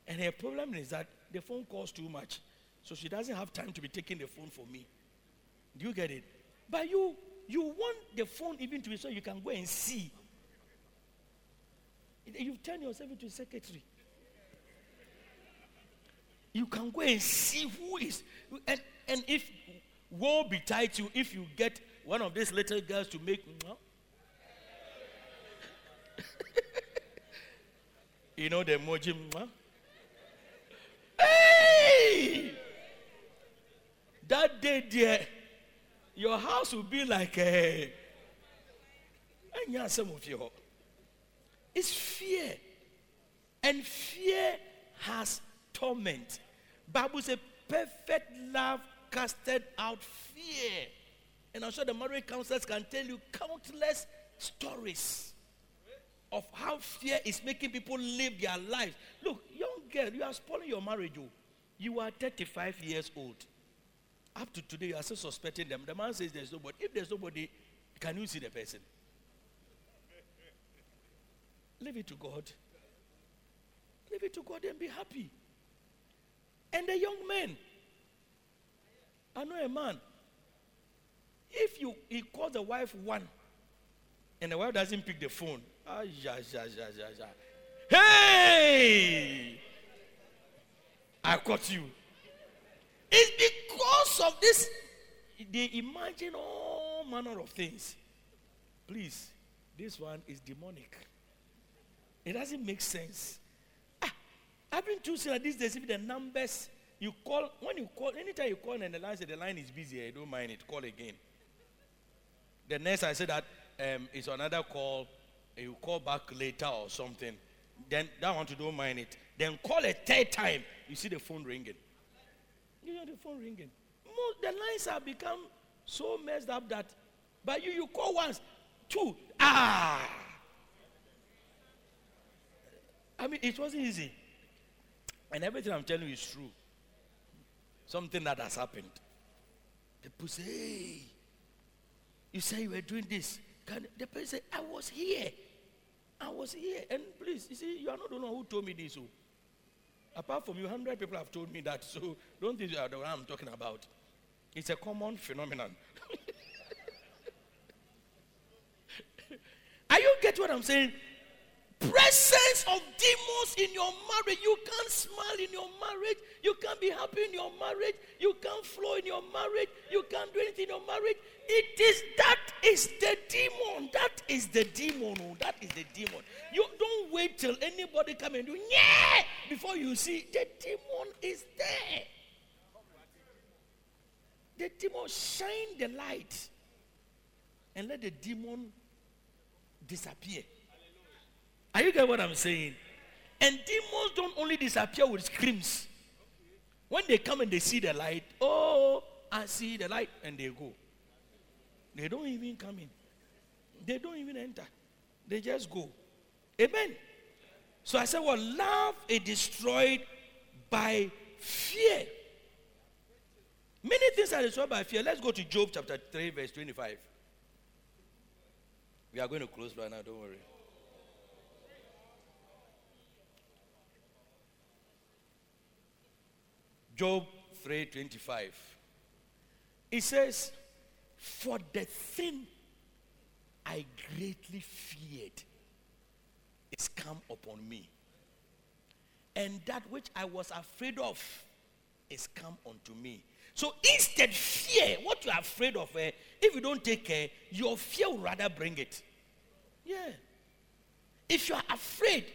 And her problem is that the phone calls too much. So she doesn't have time to be taking the phone for me. Do you get it? But you you want the phone even to be so you can go and see. You turn yourself into a secretary. You can go and see who is. And, and if woe betide you if you get one of these little girls to make. (laughs) you know the emoji. That day, dear, your house will be like a. And some of you. It's fear. And fear has torment. Bible says perfect love casted out fear. And I'm sure the marriage counselors can tell you countless stories of how fear is making people live their lives. Look, young girl, you are spoiling your marriage. Oh. You are 35 years old. Up to today, you are still suspecting them. The man says there's nobody. If there's nobody, can you see the person? Leave it to God. Leave it to God and be happy. And the young men. I know a man. If you he calls the wife one and the wife doesn't pick the phone, ah, ja, ja, ja, ja, ja. Hey! I caught you. It's because of this, they imagine all manner of things. Please, this one is demonic. It doesn't make sense. Ah, I've been choosing that these days, the numbers you call, when you call, anytime you call and the line say the line is busy, I don't mind it, call again. The next I said that um, it's another call, you call back later or something. Then that one to don't mind it. Then call a third time, you see the phone ringing. You hear the phone ringing. The lines have become so messed up that, but you, you call once, two, ah. I mean, it wasn't easy. And everything I'm telling you is true. Something that has happened. People say, hey, you say you were doing this. Can, the person say, I was here. I was here. And please, you see, you are not the one who told me this. Oh. Apart from you, 100 people have told me that. So don't think you are the one I'm talking about. It's a common phenomenon. (laughs) are you get what I'm saying? Presence of demons in your marriage. You can't smile in your marriage. You can't be happy in your marriage. You can't flow in your marriage. You can't do anything in your marriage. It is that is the demon. That is the demon. Oh, that is the demon. You don't wait till anybody come and do yeah before you see the demon is there. The demon shine the light and let the demon disappear. Are you getting what I'm saying? And demons don't only disappear with screams. When they come and they see the light, oh, I see the light, and they go. They don't even come in. They don't even enter. They just go. Amen. So I said, well, love is destroyed by fear. Many things are destroyed by fear. Let's go to Job chapter 3, verse 25. We are going to close right now, don't worry. Job 3:25. It says, "For the thing I greatly feared is come upon me, and that which I was afraid of is come unto me." So instead, fear, what you are afraid of, eh, if you don't take care, your fear will rather bring it. Yeah. If you are afraid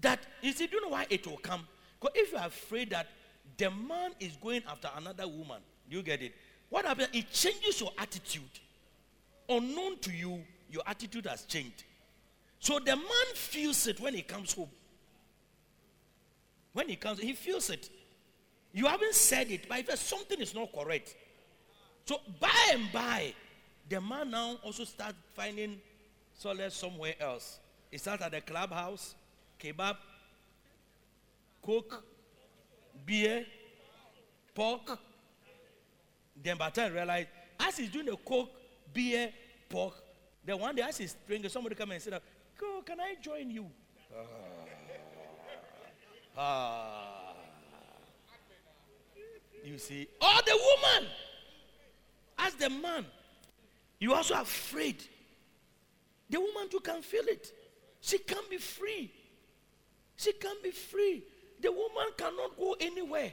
that, you see, do you know why it will come? Because if you are afraid that the man is going after another woman. You get it? What happens? It changes your attitude. Unknown to you, your attitude has changed. So the man feels it when he comes home. When he comes, he feels it. You haven't said it, but if something is not correct. So by and by, the man now also starts finding solace somewhere else. He starts at the clubhouse, kebab, cook, beer, pork. Then by the time I realized, as he's doing the coke, beer, pork, then one day as he's drinking, somebody come and said, Go, can I join you? Ah. ah. You see, or the woman, as the man, you also afraid. The woman too can feel it. She can't be free. She can't be free. The woman cannot go anywhere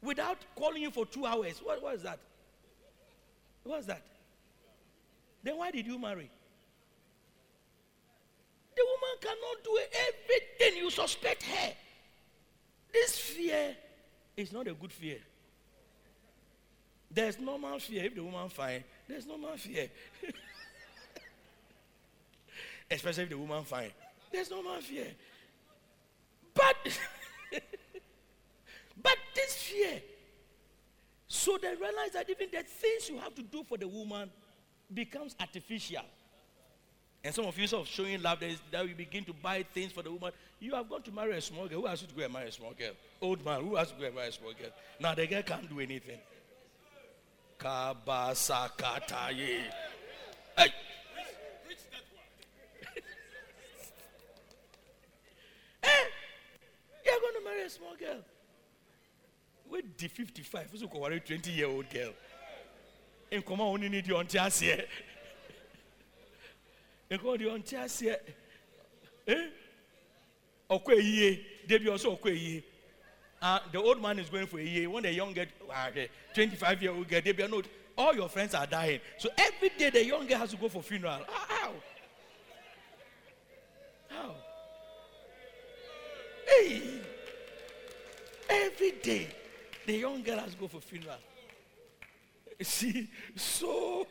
without calling you for two hours. What, is that? What's that? Then why did you marry? The woman cannot do everything. You suspect her. This fear is not a good fear. There's normal fear. If the woman fine, there's normal fear. (laughs) Especially if the woman fine. There's normal fear. But (laughs) this fear. So they realize that even the things you have to do for the woman becomes artificial. And some of you sort of showing love, that, you begin to buy things for the woman. You have gone to marry a small girl. Who asked you to go and marry a small girl? Old man, who asked you to go and marry a small girl? Now the girl can't do anything. Kabasakataye. Hey. (laughs) Eh, You're going to marry a small girl. With the 55, who's to 20 year old girl? In common, only need you on here. nǹkan ọ̀dì ọ̀ntí àṣẹ ẹ́ ọkọ èyíye débi ọ̀sọ́ ọkọ èyíye ah the old man is going for èyíye when the young get ah twenty five year old girl, get débi no all your friends are dying. So every day the young girl has to go for funeral. Ah, how? How? Hey! Every day the young girl has to go for funeral see so.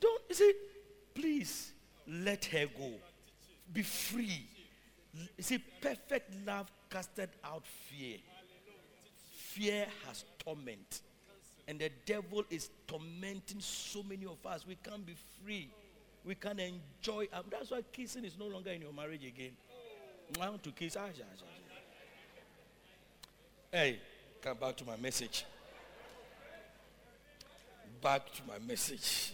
Don't you see, please let her go. Be free. You see, perfect love casted out fear. Fear has torment. And the devil is tormenting so many of us. We can't be free. We can't enjoy. That's why kissing is no longer in your marriage again. I want to kiss. Ah, yeah, yeah, yeah. Hey, come back to my message. Back to my message.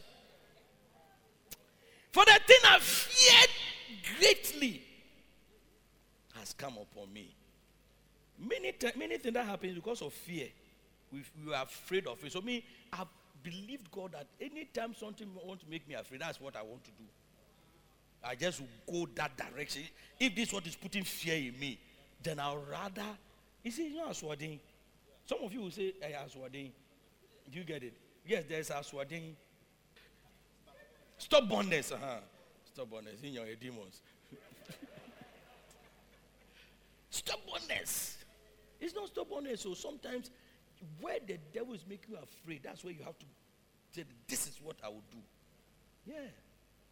For the thing I feared greatly has come upon me. Many, ti- many things that happen because of fear. We, we are afraid of it. So me, I've believed God that anytime something wants to make me afraid, that's what I want to do. I just will go that direction. If this is what is putting fear in me, then I'll rather. You see, you know Aswadin. Some of you will say, hey, Aswadin. Do you get it? Yes, there's Aswadin. Stubbornness. Uh-huh. Stubbornness in your demons. (laughs) stubbornness. It's not stubbornness. So sometimes where the devil is making you afraid, that's where you have to say, This is what I will do. Yeah,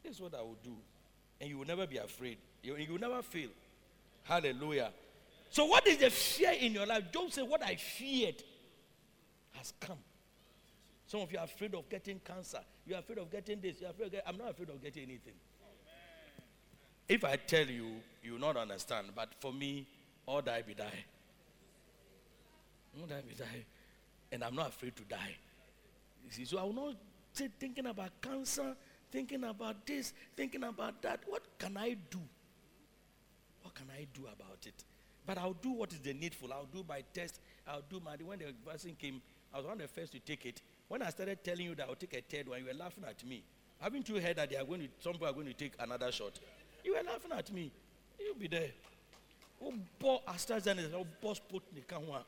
this is what I will do. And you will never be afraid. You, you will never fail. Hallelujah. So, what is the fear in your life? Don't say, What I feared has come. Some of you are afraid of getting cancer. You are afraid of getting this. You are afraid of I'm not afraid of getting anything. If I tell you, you will not understand. But for me, all die be die. All die be die. And I'm not afraid to die. You see, so I will not say thinking about cancer, thinking about this, thinking about that. What can I do? What can I do about it? But I'll do what is the needful. I'll do my test. I'll do my. When the vaccine came, I was one of the first to take it. When I started telling you that I'll take a third one, you were laughing at me. Haven't you heard that they are going to, some people are going to take another shot? You were laughing at me. You'll be there. Oh, boy, AstraZeneca, oh, boss on.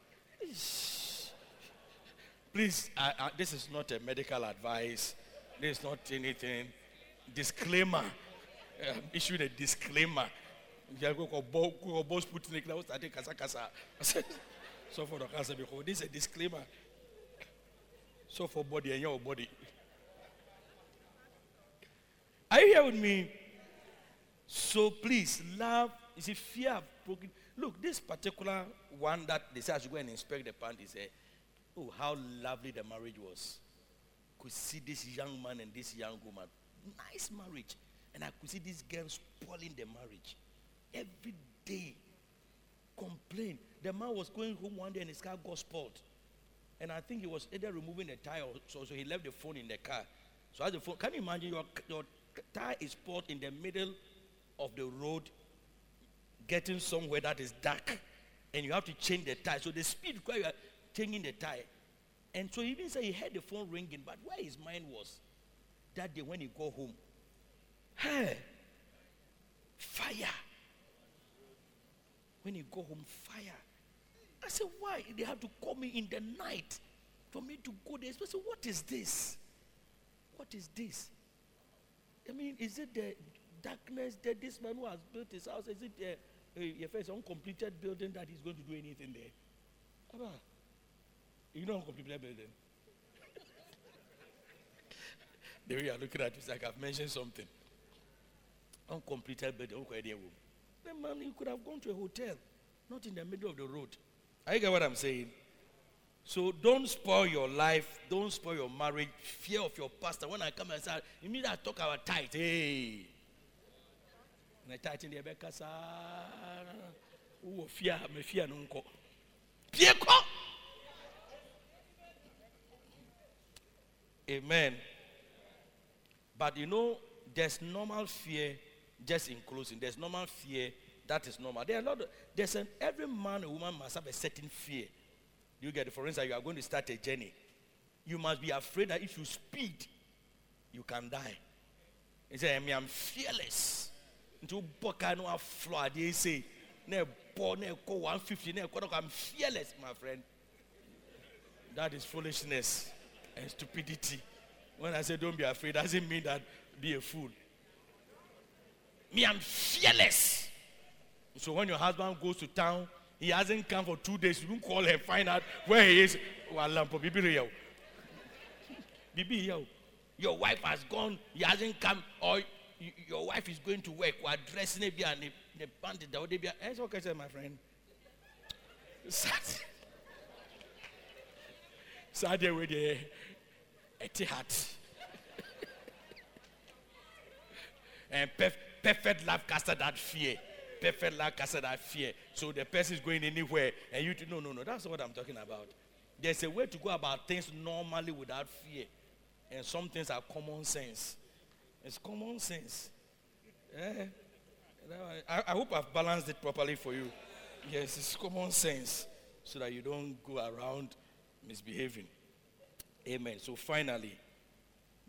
Please, I, I, this is not a medical advice. This is not anything. Disclaimer. Um, issued a disclaimer. (laughs) So for the cancer, this is a disclaimer. So for body and your body. Are you here with me? So please, love. Is see, fear of broken. Look, this particular one that they should go and inspect the pant, he said, Oh, how lovely the marriage was. Could see this young man and this young woman. Nice marriage. And I could see this girl spoiling the marriage. Every day. Complain. The man was going home one day and his car got spoiled. And I think he was either removing the tire or so, so he left the phone in the car. So as the phone, can you imagine your, your tire is spoiled in the middle of the road, getting somewhere that is dark, and you have to change the tire. So the speed required you are changing the tire. And so he didn't say he heard the phone ringing, but where his mind was that day when he go home. Hey, fire. When you go home, fire. I said, why? They have to call me in the night for me to go there. I said, what is this? What is this? I mean, is it the darkness that this man who has built his house, is it uh, uh, first uncompleted building that he's going to do anything there? Abba, you know uncompleted building? (laughs) the way you're looking at it, it's like I've mentioned something. Uncompleted building, okay, there man, you could have gone to a hotel, not in the middle of the road. Are you get what I'm saying? So don't spoil your life. Don't spoil your marriage. Fear of your pastor. When I come and say, immediately I talk our tithe. Hey. I fear, me. Fear. Amen. But you know, there's normal fear just in closing. There's normal fear that is normal. There are a lot of, there's every man or woman must have a certain fear. You get it? For instance, you are going to start a journey. You must be afraid that if you speed, you can die. He said, I am fearless. Into boka no floor, they say, ne bo ne ko 150, ne ko I'm fearless, my friend. That is foolishness and stupidity. When I say don't be afraid, doesn't mean that be a fool. Me, I'm fearless. So when your husband goes to town, he hasn't come for two days. You can call and find out where he is. Bibi Rio. Bibi yo. Your wife has gone, he hasn't come, or your wife is going to work, or dressing a and the bandit. Eh, it's okay, sir, my friend. Sad. Sad with the Etihad. and perf- perfect love casted that fear. Perfect love casted that fear. So the person is going anywhere, and you no no no. That's what I'm talking about. There's a way to go about things normally without fear, and some things are common sense. It's common sense. Eh? I, I hope I've balanced it properly for you. Yes, it's common sense, so that you don't go around misbehaving. Amen. So finally,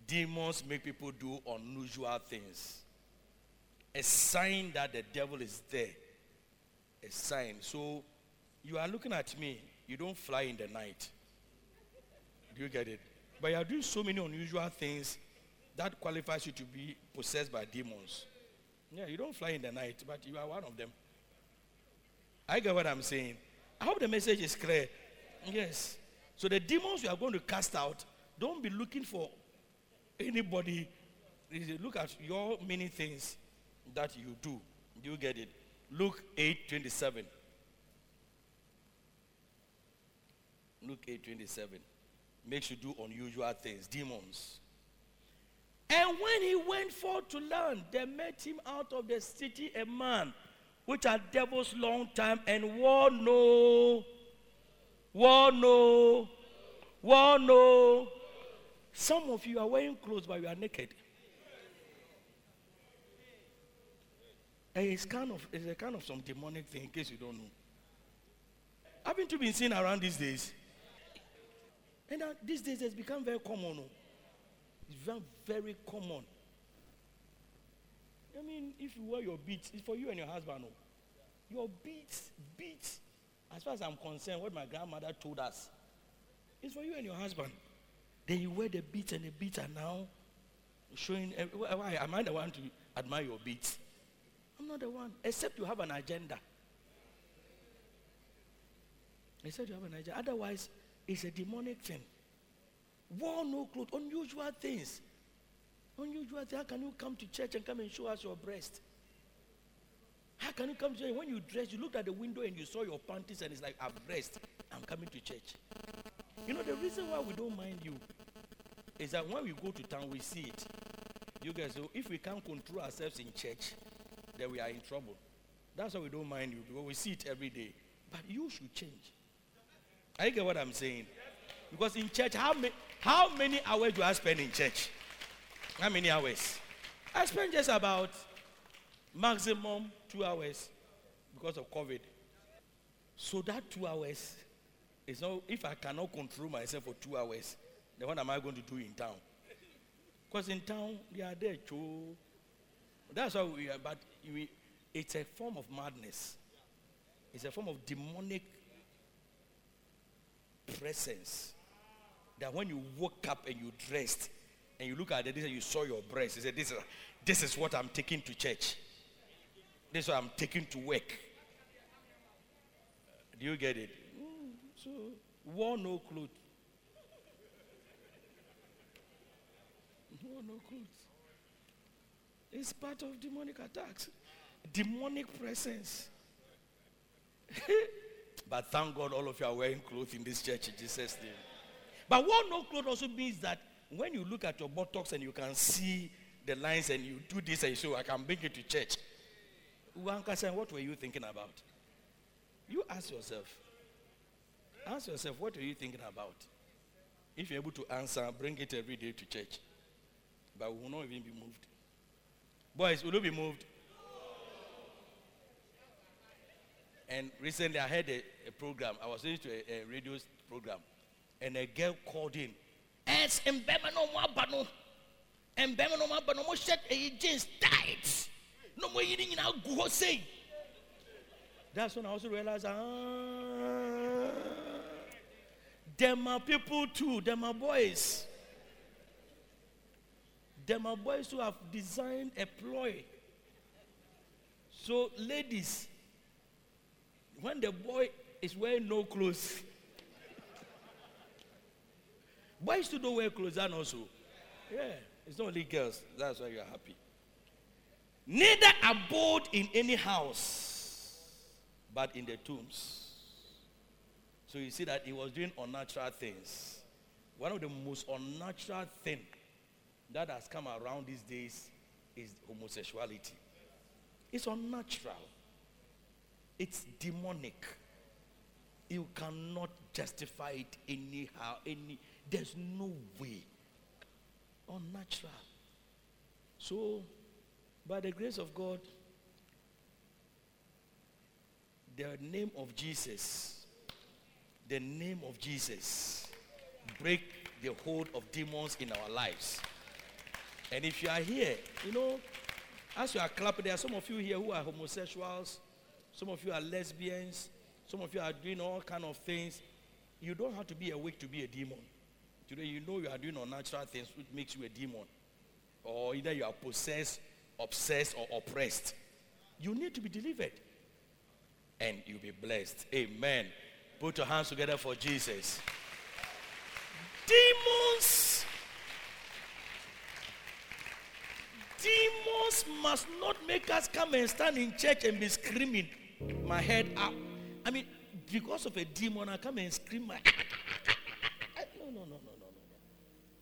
demons make people do unusual things a sign that the devil is there. A sign. So you are looking at me, you don't fly in the night. Do you get it? But you are doing so many unusual things that qualifies you to be possessed by demons. Yeah, you don't fly in the night, but you are one of them. I get what I'm saying. I hope the message is clear. Yes. So the demons you are going to cast out, don't be looking for anybody. Look at your many things that you do. Do you get it? Luke 8 27. Luke 8 27. Makes you do unusual things, demons. And when he went forth to land, they met him out of the city a man which had devils long time and wore no, wore no, wore no. Some of you are wearing clothes but you are naked. It's kind of it's a kind of some demonic thing in case you don't know. Haven't you been seen around these days? And uh, these days it's become very common. oh. It's very, very common. I mean, if you wear your beads, it's for you and your husband. oh. Your beads, beads, as far as I'm concerned, what my grandmother told us, it's for you and your husband. Then you wear the beads, and the beads are now showing. why why am I the one to admire your beads? I'm not the one, except you have an agenda. Except you have an agenda. Otherwise, it's a demonic thing. War no clothes, unusual things. Unusual things. How can you come to church and come and show us your breast? How can you come to church when you dress? You looked at the window and you saw your panties and it's like, I've dressed. I'm coming to church. You know, the reason why we don't mind you is that when we go to town, we see it. You guys, so if we can't control ourselves in church, then we are in trouble. That's why we don't mind you because we see it every day. But you should change. I get what I'm saying. Because in church, how many how many hours do I spend in church? How many hours? I spend just about maximum two hours because of COVID. So that two hours is not if I cannot control myself for two hours, then what am I going to do in town? Because in town they are there, too. That's why we are, but it's a form of madness. It's a form of demonic presence. That when you woke up and you dressed and you look at it and you saw your breast, you said, this is, this is what I'm taking to church. This is what I'm taking to work. Do you get it? So, wore no clothes. Wore no clothes. It's part of demonic attacks. demonic presence. (laughs) but thank God all of you are wearing clothes in this church in Jesus' name. But what no clothes also means that when you look at your buttocks and you can see the lines and you do this and you say, oh, I can bring it to church. Wanka what were you thinking about? You ask yourself. Ask yourself, what were you thinking about? If you're able to answer, bring it every day to church. But we will not even be moved. Boys, will you be moved? And recently I had a, a program. I was listening to a, a, radio program. And a girl called in. As in no more bano. And no more bano. Mo jeans tight. No more eating in our say. That's when I also realized, ah, them are people too, them are boys. Are boys who have designed a ploy. So, ladies, when the boy is wearing no clothes, (laughs) boys too don't wear clothes and also. Yeah, it's not only girls. That's why you're happy. Neither abode in any house, but in the tombs. So you see that he was doing unnatural things. One of the most unnatural things that has come around these days is homosexuality. It's unnatural. It's demonic. You cannot justify it anyhow. Any there's no way. Unnatural. So, by the grace of God, the name of Jesus, the name of Jesus, break the hold of demons in our lives. And if you are here, you know, as you are clapping, there are some of you here who are homosexuals, some of you are lesbians, some of you are doing all kind of things. You don't have to be awake to be a demon. Today, you know you are doing unnatural things which makes you a demon. Or either you are possessed, obsessed, or oppressed. You need to be delivered. And you'll be blessed. Amen. Put your hands together for Jesus. Demons Demons must not make us come and stand in church and be screaming my head up. I mean, because of a demon, I come and scream my. no, no, no, no, no, no.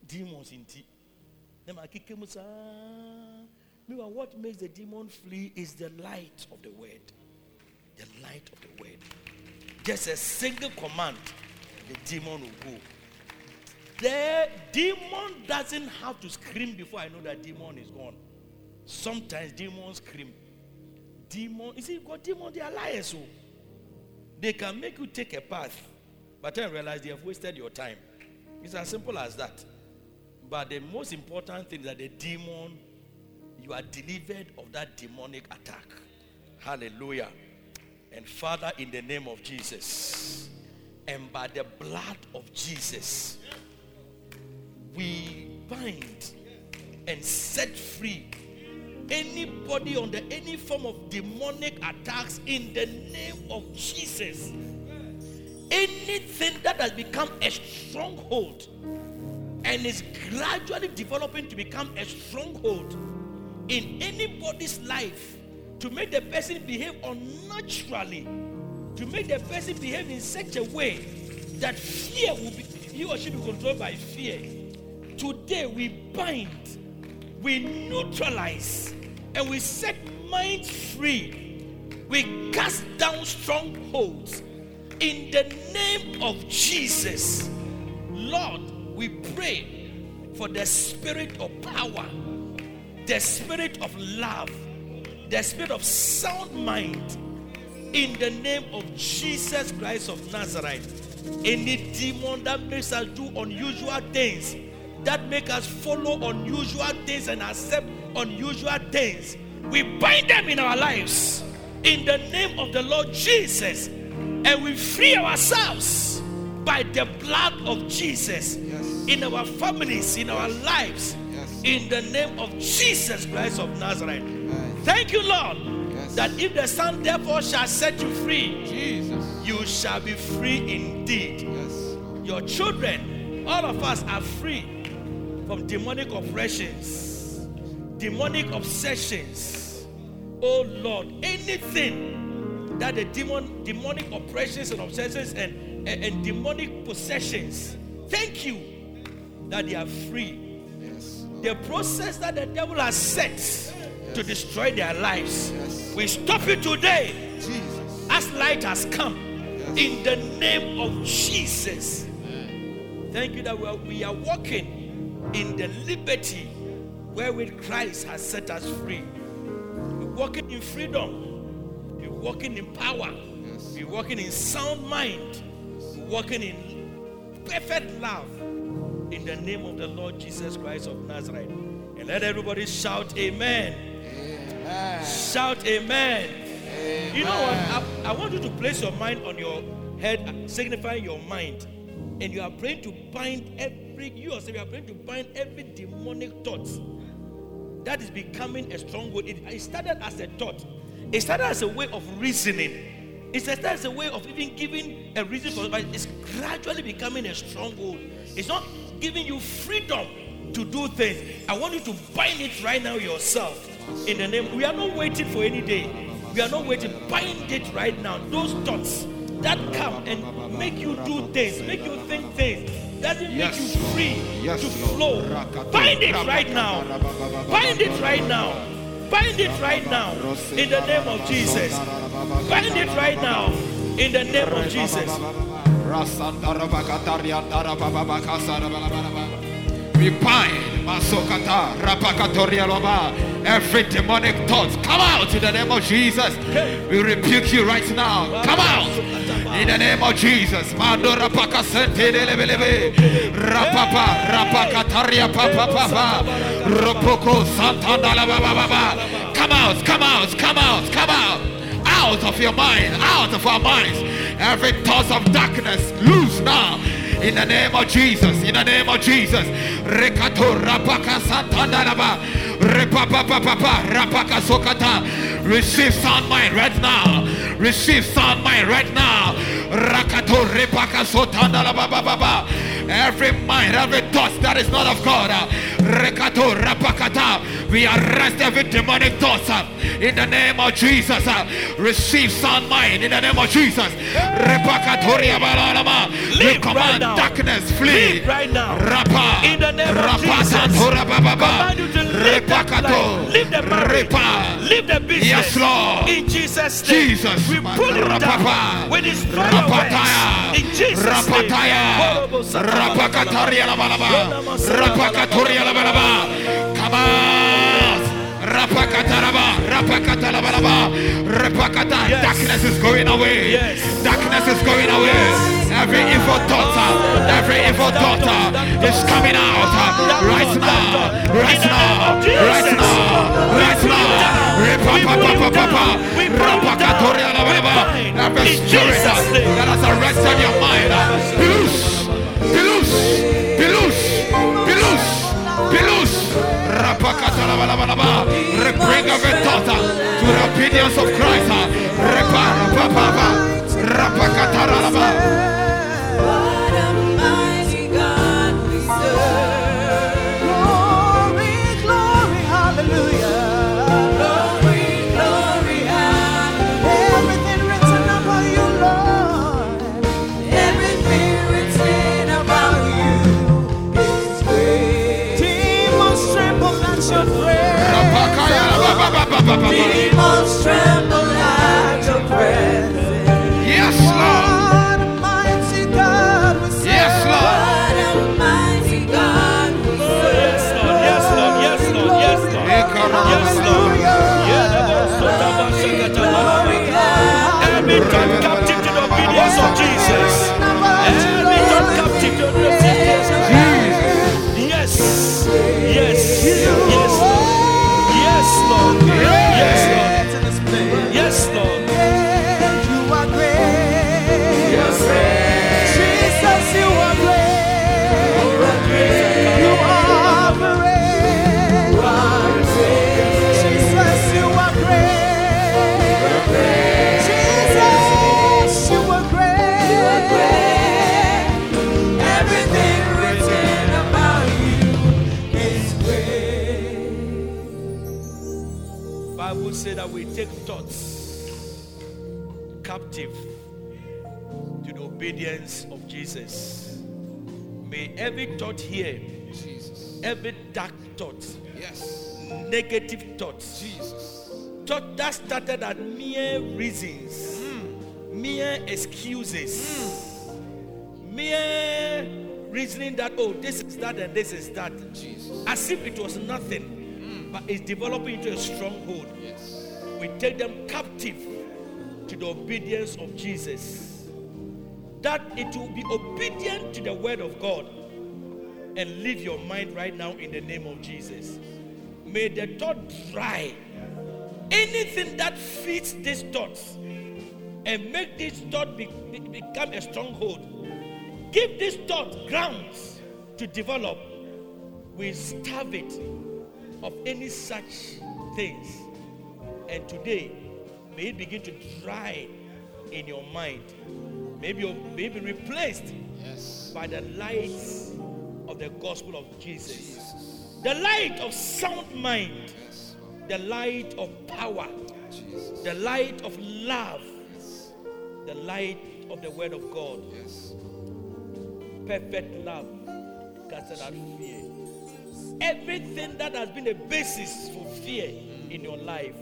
Demons in tea. Meanwhile, what makes the demon flee is the light of the word. The light of the word. Just a single command, the demon will go. The demon doesn't have to scream before I know that demon is gone. Sometimes demons scream. Demon, you see, God, demons, they are liars. So oh. they can make you take a path, but then realize they have wasted your time. It's as simple as that. But the most important thing is that the demon, you are delivered of that demonic attack. Hallelujah. And Father, in the name of Jesus, and by the blood of Jesus, we bind and set free anybody under any form of demonic attacks in the name of Jesus. Anything that has become a stronghold and is gradually developing to become a stronghold in anybody's life to make the person behave unnaturally, to make the person behave in such a way that fear will be, he or she be controlled by fear. Today we bind, we neutralize, and we set minds free. We cast down strongholds in the name of Jesus. Lord, we pray for the spirit of power, the spirit of love, the spirit of sound mind in the name of Jesus Christ of Nazareth. Any demon that makes us do unusual things, that make us follow unusual things and accept unusual things, we bind them in our lives in the name of the Lord Jesus and we free ourselves by the blood of Jesus yes. in our families, in our lives, yes. in the name of Jesus Christ of Nazareth. Yes. Thank you, Lord, that if the Son therefore shall set you free, Jesus. you shall be free indeed. Your children, all of us are free from demonic oppressions demonic obsessions, Oh Lord, anything that the demon, demonic oppressions and obsessions and, and, and demonic possessions, thank you that they are free. Yes. The process that the devil has set to destroy their lives, Yes. we stop it today Jesus. as light has come in the name of Jesus. Thank you that we are, we are walking in the liberty wherewith Christ has set us free. We're walking in freedom. We're walking in power. Yes. We're walking in sound mind. We're walking in perfect love in the name of the Lord Jesus Christ of Nazareth. And let everybody shout, Amen. Amen. Shout, Amen. You know what? I, I want you to place your mind on your head, signifying your mind. And you are praying to bind every, you yourself, you are praying to bind every demonic thought that is becoming a stronghold. It, it started as a thought, it started as a way of reasoning. It started as a way of even giving a reason for it, it's gradually becoming a stronghold. It's not giving you freedom to do things. I want you to bind it right now yourself. In the name, we are not waiting for any day. We are not waiting. Bind it right now. Those thoughts that come and make you do things, make you think things, doesn't Yes, make you free Yes, to flow. Bind it right now. Bind it right now. Bind it right now in the name of Jesus. Bind it right now in the name of Jesus. We bind Masokata, Rapakatoria Loba, every demonic thought. Come out in the name of Jesus. We rebuke you right now. Come out in the name of Jesus. Mando Rapakasente Lebelebe, Rapapa, Rapakataria Papa Papa, Ropoko Santana Baba. Come out, come out, come out, come out out of your mind, out of our minds. Every thought of darkness, loose now. In the name of Jesus, in the name of Jesus. Receive sound mind right now. Receive sound mind right now. Rakato repaka. Every mind, every thought that is not of God. Rekato rapakata. We arrest every demonic thought uh, in the name of Jesus. uh, Receive sound mind in the name of Jesus. Repakatoria balalama. We Leave right command darkness flee. Leave right now. Rapa. In the name of Jesus. santora bababa. Command you to leave that Repakato. leave the marriage, Repa. leave the business. Yes, Lord. In Jesus' name, Jesus. we pull it down. We destroy your Rapataya. In Jesus' Rapataya. Name. Rapakataria la balaba. Rapakatoria la balaba. Come out. Rapakataraba. Rapakatalabalaba. Rapakata. Yes. Darkness is going away. Yes. Darkness is going away. Every evil uh, every evil thought uh, is coming out right now. Right now. Right now. Right now. Rapakatoria la balaba. Every spirit uh, that has arrested your mind, uh, loose. Be loose. Be loose. Be loose. Be loose. Rapakatalabalaba. Every thought uh, to the obedience of Christ. Demons tremble at your presence. Yes, Lord. What a mighty God we serve. Yes, Lord. What a mighty God we Yes, serve. Lord. Yes, Lord. Yes, Lord. Yes, Lord. Yes, Lord. Yeah, the boss of the boss, shakata, Every thought captive to the obedience of Jesus. Said that we take thoughts captive to the obedience of Jesus. May every thought here, Jesus. every dark thought, Yes. negative thoughts, Jesus. thought that started at mere reasons, mm. mere excuses, mm. mere reasoning that, oh, this is that and this is that, Jesus. as if it was nothing, but it's developing into a stronghold. Yes. We take them captive to the obedience of Jesus. That it will be obedient to the word of God and leave your mind right now in the name of Jesus. May the thought dry. Anything that feeds these thoughts and make this thought be- be- become a stronghold, give this thought grounds to develop. We starve it of any such things. And today, may it begin to dry in your mind. Maybe may be replaced Yes. by the light of the gospel of Jesus. Jesus. The light of sound mind, Yes. The light of power, Jesus. the light of love, Yes. the light of the word of God. Yes. Perfect love casted out fear. Everything that has been a basis for fear in your life,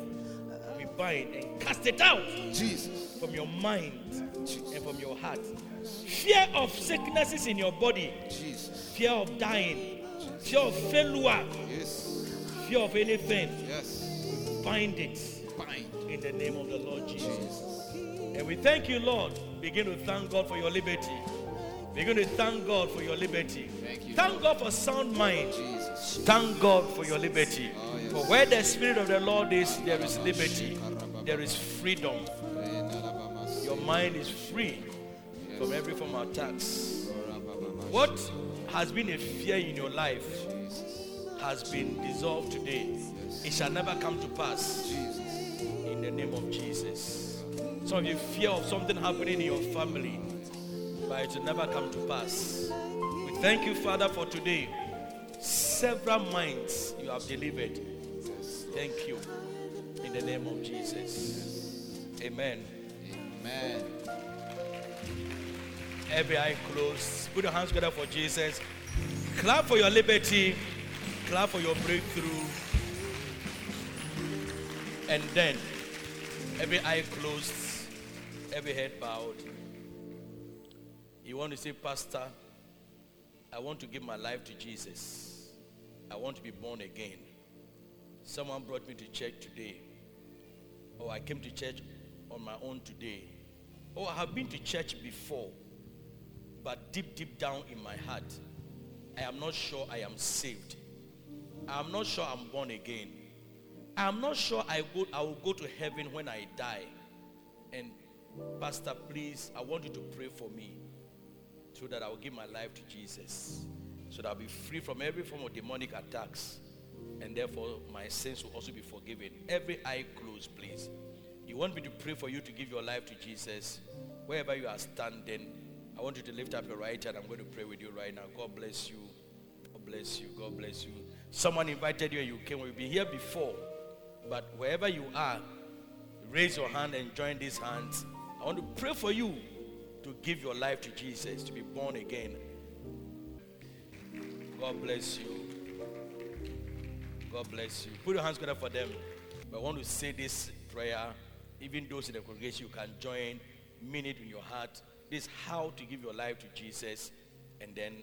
we bind and cast it out Jesus. from your mind Jesus. and from your heart. Fear of sicknesses in your body, Jesus. fear of dying, fear of failure, Yes. fear of anything, Yes. bind it Bind. in the name of the Lord Jesus. Jesus. And we thank you, Lord. Begin to thank God for your liberty. Begin to thank God for your liberty. Thank you, Thank God for sound mind. Jesus. Thank God for your liberty. For where the Spirit of the Lord is, there is liberty. There is freedom. Your mind is free from every form of attacks. What has been a fear in your life has been dissolved today. It shall never come to pass in the name of Jesus. Some of you fear of something happening in your family, but it will never come to pass. We thank you, Father, for today. Several minds you have delivered. Thank you. In the name of Jesus. Amen. Amen. Every eye closed. Put your hands together for Jesus. Clap for your liberty. Clap for your breakthrough. And then, every eye closed, every head bowed. You want to say, Pastor, I want to give my life to Jesus. I want to be born again. Someone brought me to church today. Oh, I came to church on my own today. Oh, I have been to church before but deep, deep down in my heart, I am not sure I am saved. I am not sure I'm born again. I am not sure I, go, I will go to heaven when I die. And, Pastor, please, I want you to pray for me so that I will give my life to Jesus, so that I'll be free from every form of demonic attacks, and therefore my sins will also be forgiven. Every eye closed, please. You want me to pray for you to give your life to Jesus? Wherever you are standing, I want you to lift up your right hand. I'm going to pray with you right now. God bless you. God bless you. God bless you. Someone invited you and you came. We've been here before. But wherever you are, raise your hand and join these hands. I want to pray for you to give your life to Jesus, to be born again. God bless you. God bless you. Put your hands together for them. I want to say this prayer. Even those in the congregation, you can join, mean it in your heart. This is how to give your life to Jesus, and then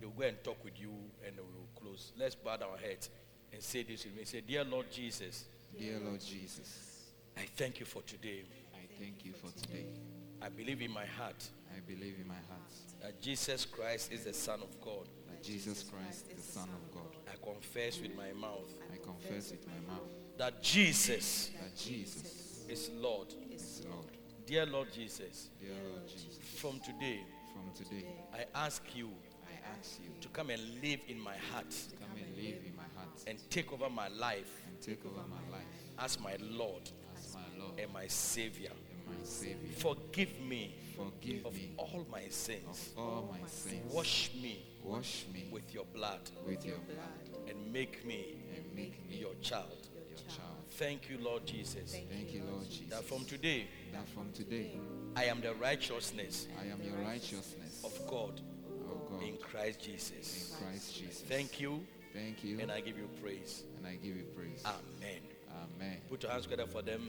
they'll go and talk with you, and we will close. Let's bow our heads and say this with me. Say, Dear Lord Jesus, Dear Lord Jesus, I thank you for today. I thank you for today. I believe in my heart I believe in my heart that Jesus Christ is the Son of God. Jesus Christ is the Son of God. I confess with my mouth I confess with my mouth that Jesus that Jesus is Lord. is Lord. Dear Lord Jesus, Dear Lord Jesus, from today, from today I ask you I ask you to come and live in my heart to come and live in my heart and take over my life and take over my life as my Lord as my Lord and my Savior. and my Savior. Forgive me Forgive of me all my of sins. all my sins. Wash me Wash me with your blood with your blood and make me and make me your child. your child. thank you, Lord Jesus, Thank you, Lord Jesus. that from today that from today I am the righteousness I am your righteousness of God of God in Christ Jesus. in Christ Jesus. Thank you, Thank you, and I give you praise. and I give you praise. Amen. Amen. Put your hands together for them.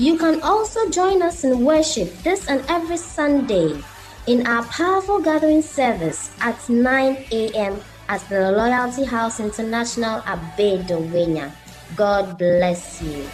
You can also join us in worship this and every Sunday in our powerful gathering service at 9 a.m. at the Loyalty House International at Bedouina. God bless you.